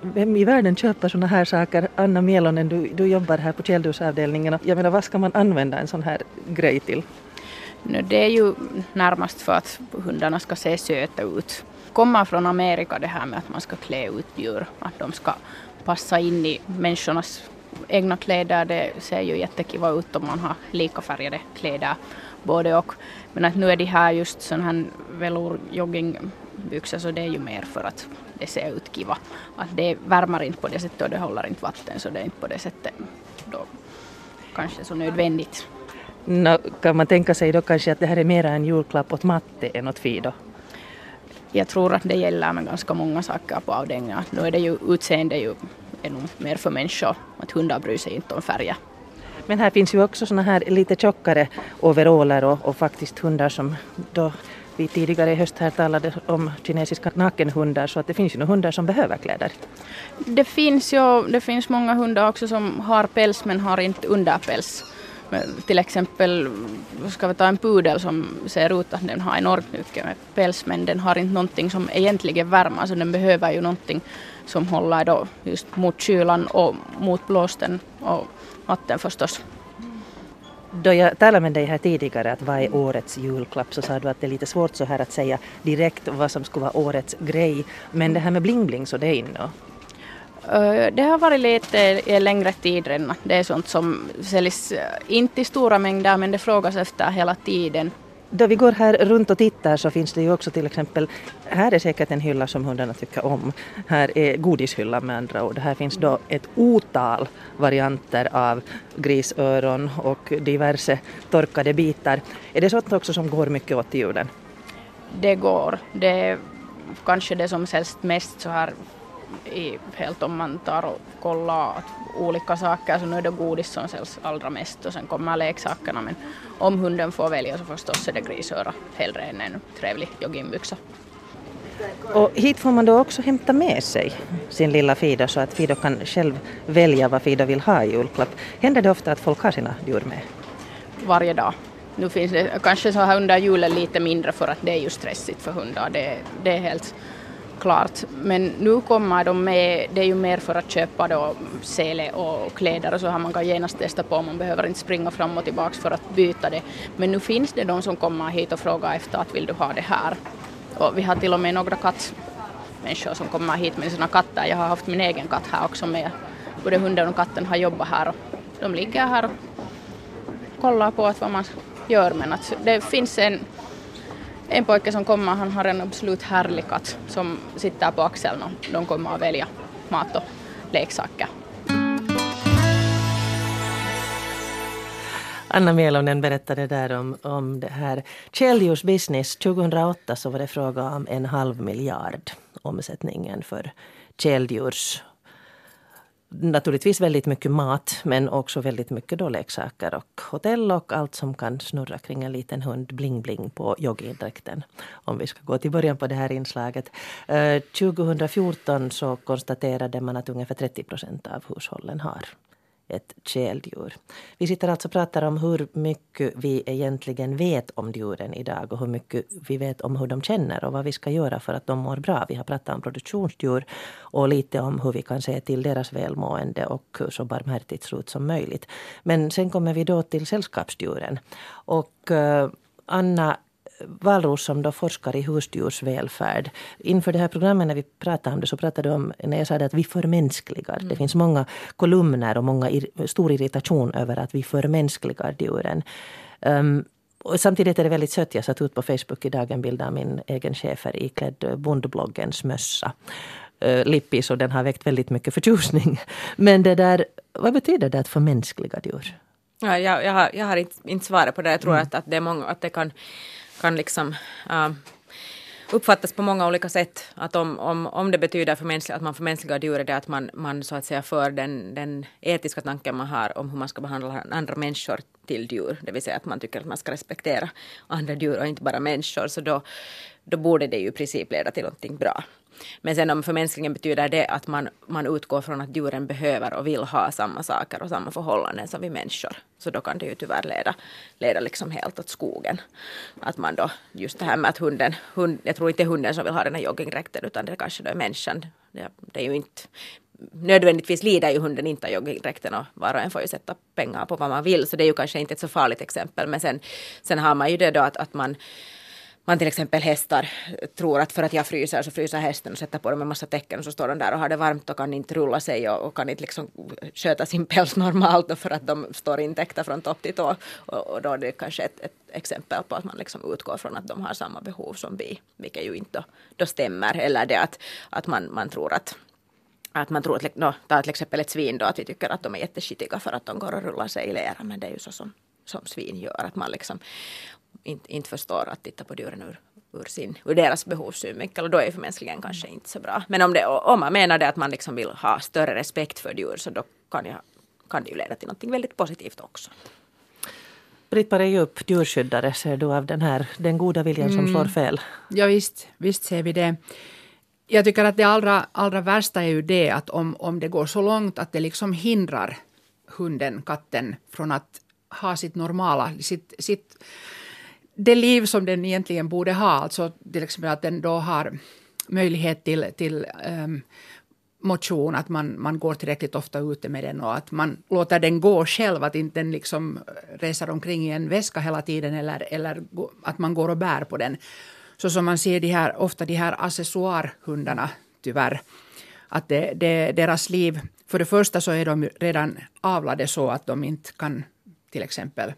vem i världen köper såna här saker? Anna Mielonen, du, du jobbar här på Källdusavdelningen. Jag menar, vad ska man använda en sån här grej till? No, det är ju närmast för att hundarna ska se söta ut. Kommer från Amerika det här med att man ska klä ut djur, att de ska passa in i människornas egna kläder, det ser ju jättekiva ut om man har lika färgade kläder både och. Men att nu är de här just sån här velour joggingbyxor så det är ju mer för att det ser ut kiva. Att det värmer inte på det sättet och det håller inte vatten så det är inte på det sättet då kanske så nödvändigt. No, kan man tänka sig då kanske att det här är mer en julklapp åt matte än åt Fido? Jag tror att det gäller med ganska många saker på avdelningen. Nu är det ju utseende ju nog mer för människor. Att hundar bryr sig inte om färger. Men här finns ju också såna här lite tjockare overaller och, och faktiskt hundar som då vi tidigare i höst här talade om kinesiska nakenhundar så att det finns ju hundar som behöver kläder. Det finns ju det finns många hundar också som har päls men har inte underpäls. Till exempel ska vi ta en pudel som ser ut att den har enormt mycket med päls men den har inte någonting som egentligen värmer så den behöver ju någonting som håller då just mot kylan och mot blåsten och vatten förstås. Då jag talade med dig här tidigare att vad är årets julklapp så sa du att det är lite svårt så här att säga direkt vad som skulle vara årets grej. Men det här med bling-bling så det är inne? Det har varit lite i längre tid redan. Det är sånt som säljs inte i stora mängder men det frågas efter hela tiden. Då vi går här runt och tittar så finns det ju också till exempel, här är säkert en hylla som hundarna tycker om. Här är godishyllan med andra ord. Här finns då ett otal varianter av grisöron och diverse torkade bitar. Är det sånt också som går mycket åt julen? Det går. Det är kanske det som säljs mest så här i, helt om man tar och kollar olika saker så nu är det godis som säljs allra mest och sen kommer leksakerna men om hunden får välja så förstås är det grisöra hellre än en trevlig joggingbyxa. Och hit får man då också hämta med sig sin lilla Fido så att Fido kan själv välja vad Fido vill ha i julklapp. Händer det ofta att folk har sina djur med? Varje dag. Nu finns det kanske så här under julen lite mindre för att det är ju stressigt för hundar. Det, det är helt klart. Men nu kommer de med, det är ju mer för att köpa då sele och kläder och så har man kan genast testa på, man behöver inte springa fram och tillbaka för att byta det. Men nu finns det de som kommer hit och frågar efter att vill du ha det här? Och vi har till och med några kattmänniskor som kommer hit med sina katter. Jag har haft min egen katt här också med. Både hunden och katten har jobbat här och de ligger här och kollar på att vad man gör men att det finns en en pojke som kommer, han har en absolut härlig katt som sitter på axeln och de kommer att välja mat och leksaker. Anna Mielonen berättade där om, om det här. Källdjursbusiness 2008 så var det fråga om en halv miljard omsättningen för källdjurs naturligtvis väldigt mycket mat men också väldigt mycket då leksaker och hotell och allt som kan snurra kring en liten hund bling-bling på joggingdräkten. Om vi ska gå till början på det här inslaget. Eh, 2014 så konstaterade man att ungefär 30 procent av hushållen har ett källdjur. Vi sitter alltså och pratar om hur mycket vi egentligen vet om djuren idag och hur mycket vi vet om hur de känner och vad vi ska göra för att de mår bra. Vi har pratat om produktionsdjur och lite om hur vi kan se till deras välmående och så barmhärtigt slut som möjligt. Men sen kommer vi då till sällskapsdjuren. Och eh, Anna, Valros som då forskar i husdjursvälfärd. Inför det här programmet när vi pratade om det så pratade du om, när jag sa det att vi förmänskligar. Mm. Det finns många kolumner och många ir, stor irritation över att vi förmänskligar djuren. Um, och samtidigt är det väldigt sött. Jag satt ut på Facebook idag en bild av min egen chefer iklädd bondbloggens mössa. Uh, Lippis och den har väckt väldigt mycket förtjusning. Men det där, vad betyder det att förmänskliga djur? Ja, jag, jag, har, jag har inte, inte svaret på det. Jag tror mm. att, att, det är många, att det kan kan liksom uh, uppfattas på många olika sätt. Att om, om, om det betyder för att man förmänskligar djur är det att man, man så att säga för den, den etiska tanken man har om hur man ska behandla andra människor till djur. Det vill säga att man tycker att man ska respektera andra djur och inte bara människor. Så då, då borde det ju i princip leda till någonting bra. Men sen om förmänskligen betyder det att man, man utgår från att djuren behöver och vill ha samma saker och samma förhållanden som vi människor. Så då kan det ju tyvärr leda, leda liksom helt åt skogen. Att man då, just det här med att hunden, hund, jag tror inte hunden som vill ha den här joggingdräkten utan det kanske då är människan. Det, det är ju inte nödvändigtvis lider ju hunden inte av joggingdräkten och var och en får ju sätta pengar på vad man vill så det är ju kanske inte ett så farligt exempel men sen, sen har man ju det då att, att man man till exempel hästar tror att för att jag fryser så fryser hästen och sätter på dem en massa tecken och så står de där och har det varmt och kan inte rulla sig och, och kan inte liksom sköta sin päls normalt för att de står intäckta från topp till tå. Och, och, då är det kanske ett, ett, exempel på att man liksom utgår från att de har samma behov som vi, vilket ju inte då, då stämmer. Eller det att, att man, man tror att att man tror att, no, ta till exempel ett svin då, att vi tycker att de är jätteskitiga för att de går och rullar sig i lera, men det är ju så som, som svin gör, att man liksom inte, inte förstår att titta på djuren ur, ur, sin, ur deras behovssynvinkel och då är förmänskligen kanske inte så bra. Men om, det, om man menar det att man liksom vill ha större respekt för djur så då kan, jag, kan det ju leda till något väldigt positivt också. Britt-Marie Djup, djurskyddare, ser du av den här den goda viljan som mm. slår fel? Ja visst, visst ser vi det. Jag tycker att det allra, allra värsta är ju det att om, om det går så långt att det liksom hindrar hunden, katten från att ha sitt normala, sitt, sitt det liv som den egentligen borde ha, alltså till exempel att den då har möjlighet till, till um, motion, att man, man går tillräckligt ofta ute med den och att man låter den gå själv, att inte den liksom reser omkring i en väska hela tiden eller, eller att man går och bär på den. Så som man ser de här, ofta de här accessoarhundarna, tyvärr, att det, det, deras liv, för det första så är de redan avlade så att de inte kan till exempel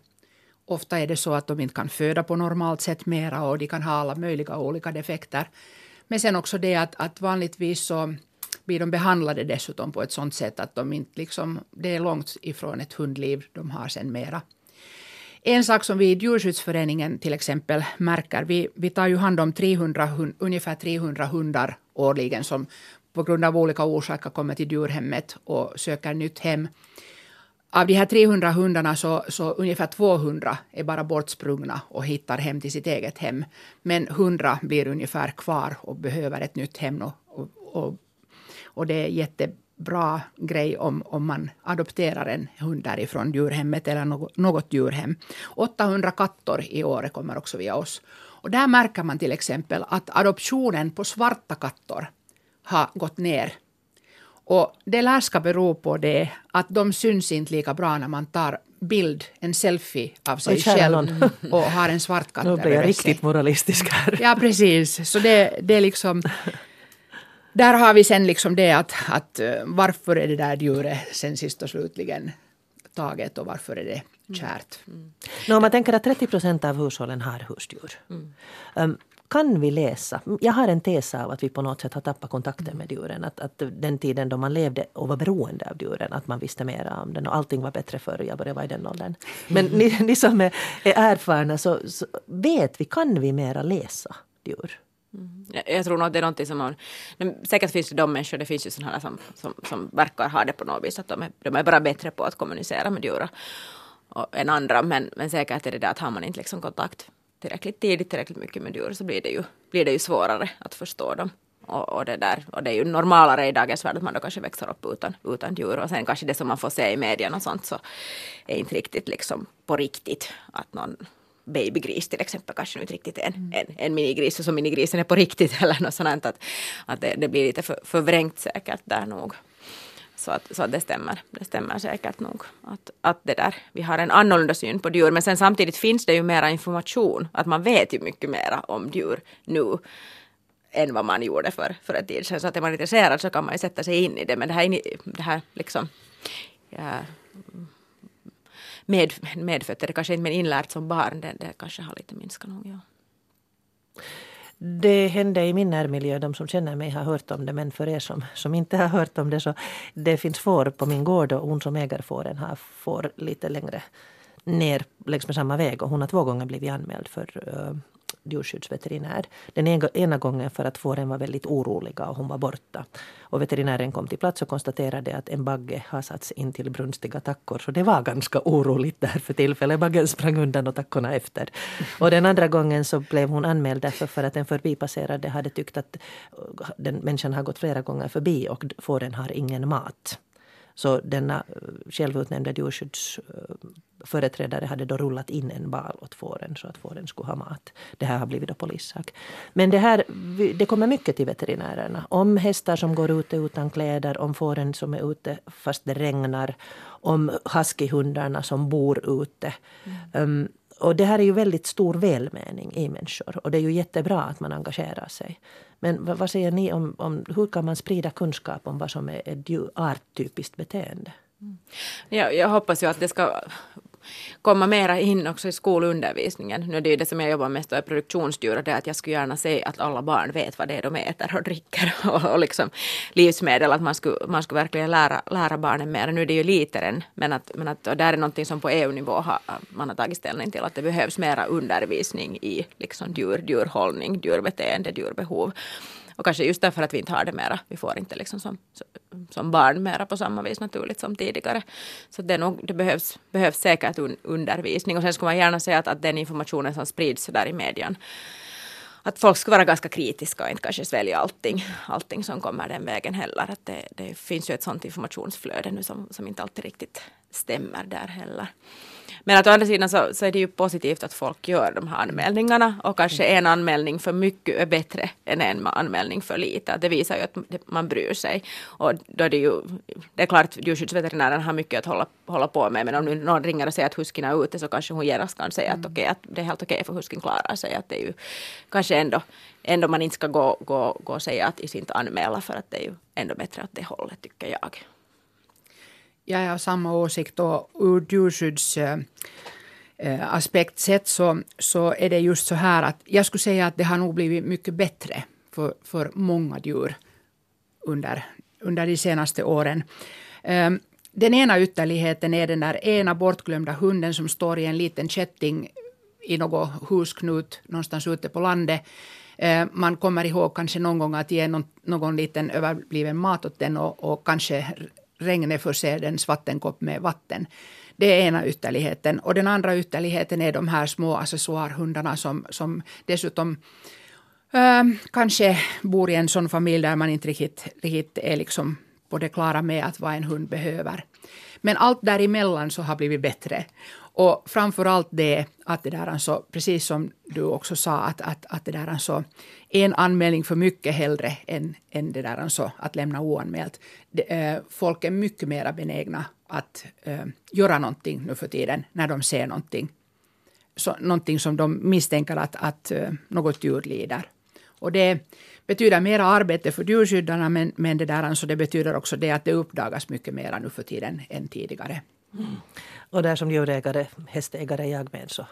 Ofta är det så att de inte kan föda på normalt sätt mera och de kan ha alla möjliga olika defekter. Men sen också det att, att vanligtvis så blir de behandlade dessutom på ett sånt sätt att de inte liksom, det är långt ifrån ett hundliv de har sen mera. En sak som vi i Djurskyddsföreningen till exempel märker, vi, vi tar ju hand om 300, ungefär 300 hundar årligen som på grund av olika orsaker kommer till djurhemmet och söker nytt hem. Av de här 300 hundarna så, så ungefär 200 är bara bortsprungna och hittar hem till sitt eget hem. Men 100 blir ungefär kvar och behöver ett nytt hem. Och, och, och, och det är jättebra grej om, om man adopterar en hund därifrån djurhemmet eller något, något djurhem. 800 katter i år kommer också via oss. Och där märker man till exempel att adoptionen på svarta katter har gått ner och det lär ska bero på det att de syns inte lika bra när man tar bild, en selfie av sig själv och har en svart katt Nu blir jag riktigt moralistisk här. Ja, precis. Så det, det är liksom... Där har vi sen liksom det att, att eh, varför är det där djuret sen sist och slutligen taget och varför är det kärt. Mm. No, om man tänker att 30 procent av hushållen har husdjur. Mm. Um, kan vi läsa? Jag har en tes av att vi på något sätt har tappat kontakten med djuren. Att, att den tiden då man levde och var beroende av djuren, att man visste mera om den och allting var bättre förr. Jag började vara i den åldern. Men ni, ni som är, är erfarna, så, så, vet vi, kan vi mera läsa djur? Mm. Jag tror nog att det är någonting som man... Säkert finns det de människor, det finns ju sådana som, som, som verkar ha det på något vis, att de är, de är bara bättre på att kommunicera med djur än andra. Men, men säkert är det det att har man inte liksom kontakt tillräckligt tidigt, tillräckligt mycket med djur så blir det ju, blir det ju svårare att förstå dem. Och, och, det där, och det är ju normalare i dagens värld att man då kanske växer upp utan, utan djur och sen kanske det som man får se i medierna och sånt så är inte riktigt liksom på riktigt att någon babygris till exempel kanske inte riktigt en, mm. en, en minigris och så minigrisen är på riktigt eller något sånt att, att det, det blir lite för, förvrängt säkert där nog. Så att, så att det stämmer. Det stämmer säkert nog. Att, att det där, vi har en annorlunda syn på djur. Men sen samtidigt finns det ju mera information. Att man vet ju mycket mera om djur nu än vad man gjorde för, för ett tid sedan. Så att är man intresserad så kan man ju sätta sig in i det. Men det här, det här liksom ja, med, medfött det kanske inte men inlärt som barn. Det, det kanske har lite minskat nog. Ja. Det hände i min närmiljö. De som känner mig har hört om det. Men för er som, som inte har hört om det så det finns får på min gård och hon som äger fåren har får lite längre ner längs med samma väg. Och hon har två gånger blivit anmäld för uh, djurskyddsveterinär. Den ena gången för att fåren var väldigt oroliga och hon var borta. Och veterinären kom till plats och konstaterade att en bagge har satts in till brunstiga tackor. Så det var ganska oroligt där för tillfället. Baggen sprang undan och tackorna efter. Och den andra gången så blev hon anmäld därför för att en förbipasserande hade tyckt att eh, den människan har gått flera gånger förbi och fåren har ingen mat. Så denna eh, självutnämnda djurskydds eh, företrädare hade då rullat in en bal åt fåren så att fåren skulle ha mat. Det här har blivit då polissak. Men det, här, det kommer mycket till veterinärerna. Om hästar som går ute utan kläder, om fåren som är ute fast det regnar, om huskyhundarna som bor ute. Mm. Um, och det här är ju väldigt stor välmening i människor och det är ju jättebra att man engagerar sig. Men vad, vad säger ni om, om hur kan man sprida kunskap om vad som är ett arttypiskt beteende? Mm. Ja, jag hoppas ju att det ska komma mera in också i skolundervisningen. Nu är det ju det som jag jobbar mest med produktionsdjur och det är att jag skulle gärna se att alla barn vet vad det är de äter och dricker och, och liksom livsmedel. Att man skulle, man skulle verkligen lära, lära barnen mer. Nu är det ju lite men att, men att och där är någonting som på EU-nivå har, man har tagit ställning till att det behövs mera undervisning i liksom djur, djurhållning, djurbeteende, djurbehov. Och kanske just därför att vi inte har det mera. Vi får inte liksom som, som barn mera på samma vis naturligt som tidigare. Så det, nog, det behövs, behövs säkert un, undervisning. Och sen skulle man gärna säga att, att den informationen som sprids där i medien att folk ska vara ganska kritiska och inte kanske svälja allting, allting som kommer den vägen heller. Att det, det finns ju ett sånt informationsflöde nu som, som inte alltid riktigt stämmer där heller. Men att å andra sidan så, så, är det ju positivt att folk gör de här anmälningarna och kanske en anmälning för mycket är bättre än en anmälning för lite. Det visar ju att man bryr sig. Och då är det ju, det är klart att djurskyddsveterinären har mycket att hålla, hålla på med men om någon ringer och säger att husken är ute så kanske hon genast kan säga att, mm. okay, att det är helt okej okay för husken klarar sig. Att det är ju kanske ändå, ändå man inte ska gå, gå, gå och säga att inte anmäla för att det är ju ändå bättre åt det hållet tycker jag. Jag har samma åsikt och ur djurskydds eh, eh, aspekt sett så, så är det just så här att jag skulle säga att det har nog blivit mycket bättre för, för många djur under, under de senaste åren. Ehm, den ena ytterligheten är den där ena bortglömda hunden som står i en liten kätting i något husknut någonstans ute på landet. Ehm, man kommer ihåg kanske någon gång att ge någon, någon liten överbliven mat åt den och, och kanske regnet förser dens vattenkopp med vatten. Det är ena ytterligheten. Och den andra ytterligheten är de här små accessoarhundarna som, som dessutom äh, kanske bor i en sån familj där man inte riktigt, riktigt är liksom på det klara med att vad en hund behöver. Men allt däremellan så har blivit bättre. Och framför allt det att det där alltså, precis som du också sa, att, att, att det där alltså, en anmälning för mycket hellre än, än det där alltså, att lämna oanmält. Det, äh, folk är mycket mer benägna att äh, göra någonting nu för tiden när de ser någonting. Så, någonting som de misstänker att, att äh, något djur lider. Och det betyder mera arbete för djurskyddarna men, men det, där, alltså, det betyder också det att det uppdagas mycket mer nu för tiden än tidigare. Och där som djurägare, hästägare jag med så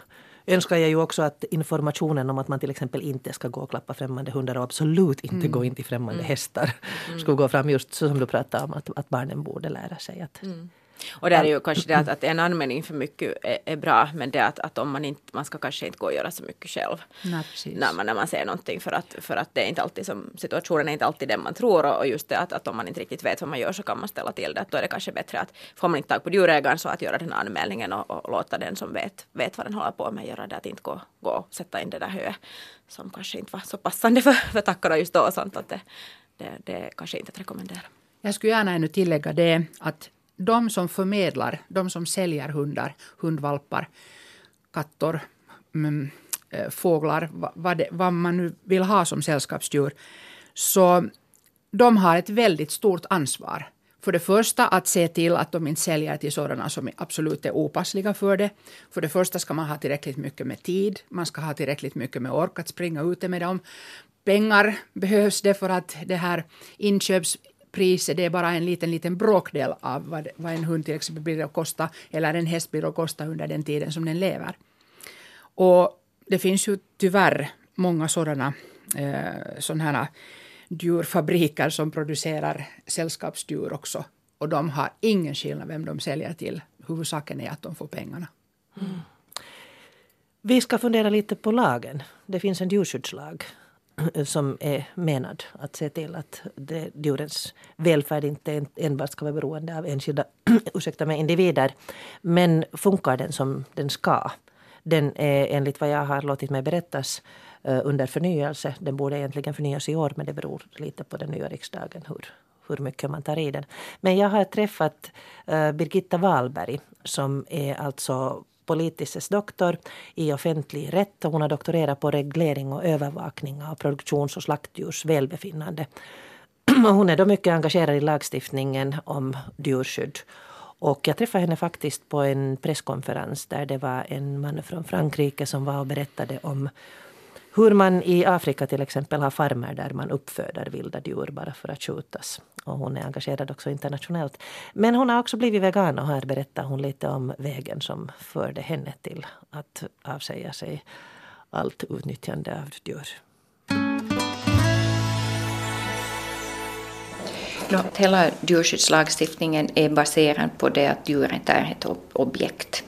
önskar jag ju också att informationen om att man till exempel inte ska gå och klappa främmande hundar och absolut inte mm. gå in till främmande mm. hästar mm. skulle gå fram just så som du pratade om att, att barnen borde lära sig att mm. Och där är ju kanske det att, att en anmälning för mycket är, är, bra men det att, att om man inte, man ska kanske inte gå och göra så mycket själv. Nej, när, man, när man ser någonting för att, för att det är inte alltid som, situationen är inte alltid den man tror och, just det att, att om man inte riktigt vet vad man gör så kan man ställa till det. Då är det kanske bättre att får man inte tag på djurägaren så att göra den anmälningen och, och låta den som vet, vet vad den håller på med göra det. Att inte gå, gå och sätta in det där höet som kanske inte var så passande för, för tackorna just då och sånt. Att det, det, det kanske inte att rekommendera. Jag skulle gärna ännu tillägga det att de som förmedlar, de som säljer hundar, hundvalpar, katter, mm, eh, fåglar, vad, det, vad man nu vill ha som sällskapsdjur, så de har ett väldigt stort ansvar. För det första att se till att de inte säljer till sådana som absolut är opassliga för det. För det första ska man ha tillräckligt mycket med tid, man ska ha tillräckligt mycket med ork att springa ute med dem. Pengar behövs det för att det här inköps priset det är bara en liten, liten bråkdel av vad, vad en hund till exempel blir att kosta eller en häst blir att kosta under den tiden som den lever. Och det finns ju tyvärr många sådana eh, sådana djurfabriker som producerar sällskapsdjur också. Och de har ingen skillnad vem de säljer till. Huvudsaken är att de får pengarna. Mm. Vi ska fundera lite på lagen. Det finns en djurskyddslag som är menad att se till att det, djurens välfärd inte enbart ska vara beroende av enskilda ursäkta mig, individer. Men funkar den som den ska? Den är enligt vad jag har låtit mig berättas eh, under förnyelse. Den borde egentligen förnyas i år men det beror lite på den nya riksdagen hur, hur mycket man tar i den. Men jag har träffat uh, Birgitta Wahlberg som är alltså politisk doktor i offentlig rätt och hon har doktorerat på reglering och övervakning av produktions och slaktdjurs välbefinnande. Hon är då mycket engagerad i lagstiftningen om djurskydd. Och jag träffade henne faktiskt på en presskonferens där det var en man från Frankrike som var och berättade om hur man i Afrika till exempel har farmer där man uppföder vilda djur bara för att skjutas. Och hon är engagerad också internationellt. Men hon har också blivit vegan och här berättar hon lite om vägen som förde henne till att avsäga sig allt utnyttjande av djur. Hela djurskyddslagstiftningen är baserad på det att djuret är ett objekt.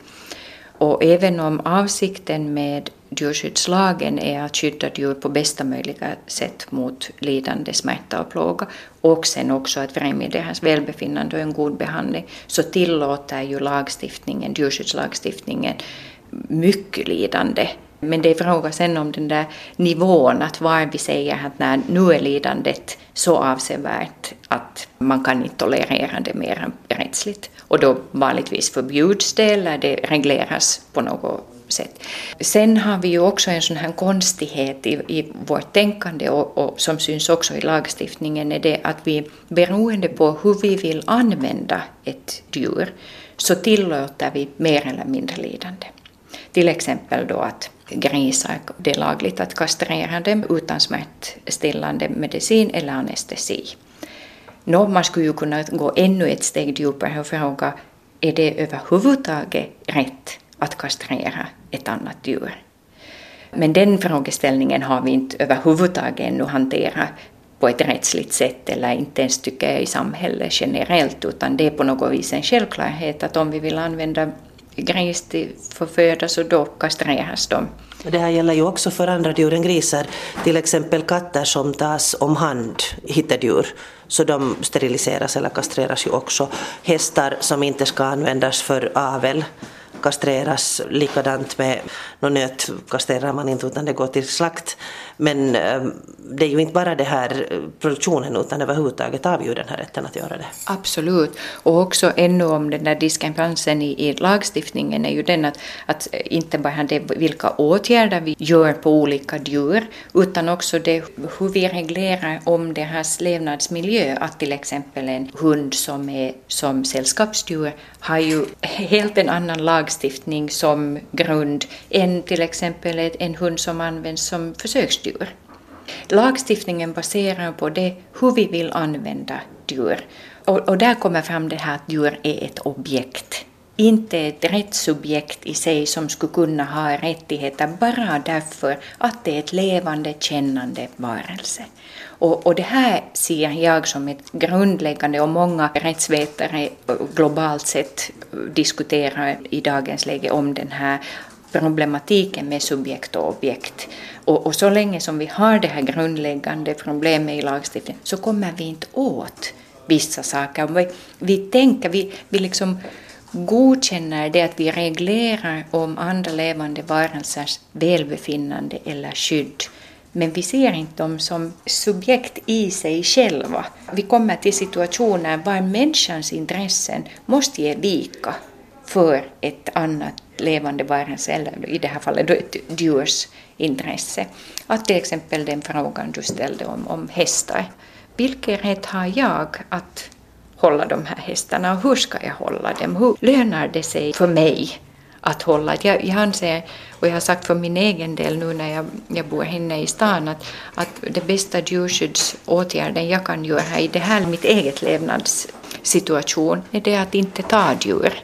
Och även om avsikten med djurskyddslagen är att skydda djur på bästa möjliga sätt mot lidande, smärta och plåga och sen också att främja deras välbefinnande och en god behandling så tillåter ju lagstiftningen, djurskyddslagstiftningen mycket lidande. Men det är fråga sen om den där nivån, att var vi säger att när nu är lidandet så avsevärt att man kan inte tolerera det mer än rättsligt. Och då vanligtvis förbjuds det eller det regleras på något sätt. Sen har vi ju också en sån här konstighet i, i vårt tänkande och, och, som syns också i lagstiftningen är det att vi beroende på hur vi vill använda ett djur så tillåter vi mer eller mindre lidande. Till exempel då att grisar, det är lagligt att kastrera dem utan smärtstillande medicin eller anestesi. Nå, man skulle ju kunna gå ännu ett steg djupare och fråga är det överhuvudtaget rätt att kastrera ett annat djur. Men den frågeställningen har vi inte överhuvudtaget ännu hanterat på ett rättsligt sätt eller inte ens tycker jag i samhället generellt utan det är på något vis en självklarhet att om vi vill använda gris till för föda så då kastreras de. Det här gäller ju också för andra djur än grisar, till exempel katter som tas om hand, hittedjur, så de steriliseras eller kastreras ju också. Hästar som inte ska användas för avel kastreras. Likadant med någon nöt kastrerar man inte utan det går till slakt. Men eh, det är ju inte bara det här eh, produktionen utan överhuvudtaget avgör den här rätten att göra det. Absolut. Och också ännu om den där diskrepansen i, i lagstiftningen är ju den att, att eh, inte bara det vilka åtgärder vi gör på olika djur utan också det hur vi reglerar om deras levnadsmiljö. Att till exempel en hund som är som sällskapsdjur har ju helt en annan lagstiftning som grund än till exempel en hund som används som försöksdjur. Lagstiftningen baserar på det hur vi vill använda djur. Och, och där kommer fram det här att djur är ett objekt inte ett rättssubjekt i sig som skulle kunna ha rättigheter bara därför att det är ett levande, kännande varelse. Och, och det här ser jag som ett grundläggande och många rättsvetare globalt sett diskuterar i dagens läge om den här problematiken med subjekt och objekt. Och, och, så länge som vi har det här grundläggande problemet i lagstiftningen så kommer vi inte åt vissa saker. Vi, vi tänker, vi, vi liksom godkänner det att vi reglerar om andra levande varelsers välbefinnande eller skydd. Men vi ser inte dem som subjekt i sig själva. Vi kommer till situationer var människans intressen måste ge vika för ett annat levande varelse, eller i det här fallet då ett djurs intresse. Att till exempel den frågan du ställde om, om hästar. Vilken rätt har jag att hålla de här hästarna och hur ska jag hålla dem? Hur lönar det sig för mig att hålla? Jag, jag anser, och jag har sagt för min egen del nu när jag, jag bor inne i stan, att, att det bästa djurskyddsåtgärden jag kan göra i det här mitt eget levnadssituation är det att inte ta djur.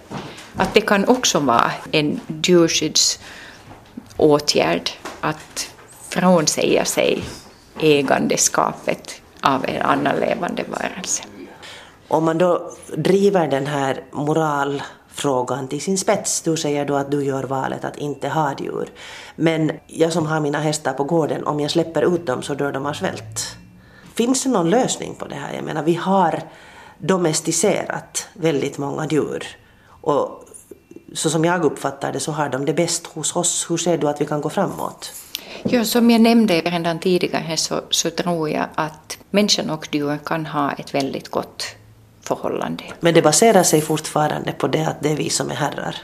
Att det kan också vara en djurskyddsåtgärd att frånsäga sig ägandeskapet av en annan levande varelse. Om man då driver den här moralfrågan till sin spets, du säger då att du gör valet att inte ha djur. Men jag som har mina hästar på gården, om jag släpper ut dem så dör de av svält. Finns det någon lösning på det här? Jag menar, vi har domesticerat väldigt många djur. Och så som jag uppfattar det så har de det bäst hos oss. Hur ser du att vi kan gå framåt? Ja, som jag nämnde redan tidigare så, så tror jag att människan och djur kan ha ett väldigt gott förhållande. Men det baserar sig fortfarande på det att det är vi som är herrar.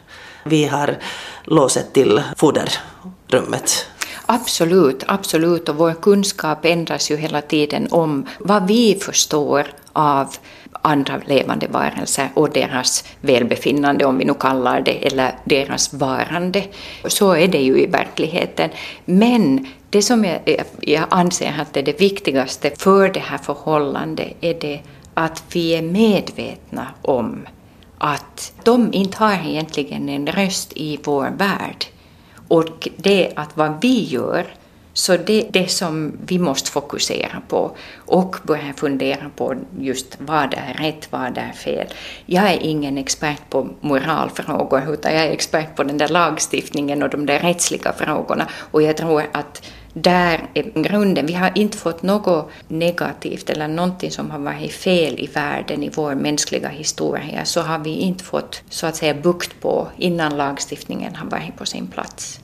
Vi har låset till foderrummet. Absolut, absolut. Och vår kunskap ändras ju hela tiden om vad vi förstår av andra levande varelser och deras välbefinnande, om vi nu kallar det, eller deras varande. Så är det ju i verkligheten. Men det som jag, jag anser att är det viktigaste för det här förhållandet är det att vi är medvetna om att de inte har egentligen en röst i vår värld. Och det att vad vi gör, så det är det som vi måste fokusera på och börja fundera på just vad är rätt, vad är fel. Jag är ingen expert på moralfrågor utan jag är expert på den där lagstiftningen och de där rättsliga frågorna och jag tror att där är grunden. Vi har inte fått något negativt eller någonting som har varit fel i världen i vår mänskliga historia så har vi inte fått så att säga bukt på innan lagstiftningen har varit på sin plats.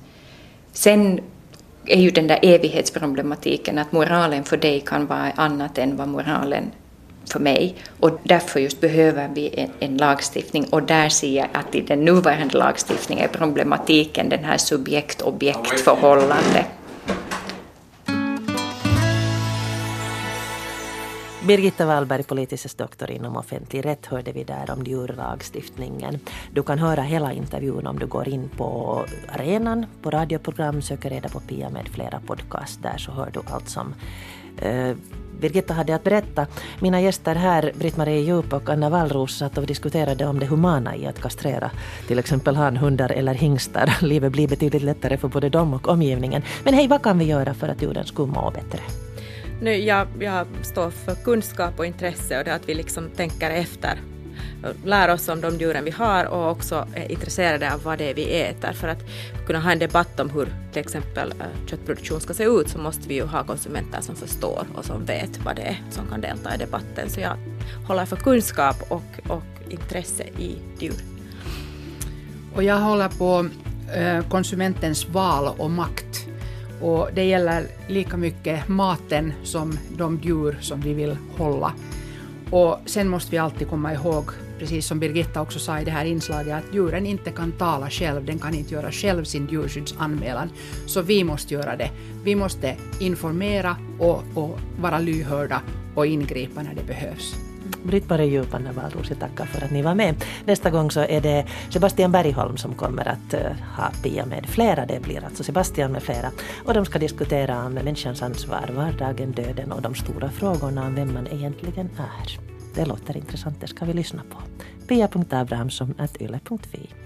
Sen är ju den där evighetsproblematiken att moralen för dig kan vara annat än vad moralen för mig. Och därför just behöver vi en, en, lagstiftning och där ser jag att i den nuvarande lagstiftningen är problematiken den här subjekt objekt förhållandet, Birgitta Wallberg, politisk doktor inom offentlig rätt, hörde vi där om djurlagstiftningen. Du kan höra hela intervjun om du går in på arenan, på radioprogram, söker reda på Pia med flera podcast där så hör du allt som eh, Birgitta hade att berätta. Mina gäster här, Britt-Marie Djup och Anna Wallros, satt och diskuterade om det humana i att kastrera till exempel hanhundar eller hingstar. Livet blir betydligt lättare för både dem och omgivningen. Men hej, vad kan vi göra för att jorden ska må bättre? Nu, jag, jag står för kunskap och intresse och det att vi liksom tänker efter lär oss om de djuren vi har och också är intresserade av vad det är vi äter. För att kunna ha en debatt om hur till exempel eh, köttproduktion ska se ut så måste vi ju ha konsumenter som förstår och som vet vad det är som kan delta i debatten. Så jag håller för kunskap och, och intresse i djur. Och jag håller på eh, konsumentens val och makt. Och det gäller lika mycket maten som de djur som vi vill hålla. Och sen måste vi alltid komma ihåg, precis som Birgitta också sa i det här inslaget, att djuren inte kan tala själv, den kan inte göra själv sin djurskyddsanmälan. Så vi måste göra det. Vi måste informera och, och vara lyhörda och ingripa när det behövs. Britt-Marie Djupanne Wahlroos, jag tackar för att ni var med. Nästa gång så är det Sebastian Bergholm som kommer att eh, ha Pia med flera. Det blir alltså Sebastian med flera. Och de ska diskutera om människans ansvar, vardagen, döden och de stora frågorna om vem man egentligen är. Det låter intressant, det ska vi lyssna på. pia.abrahamsson.yle.fi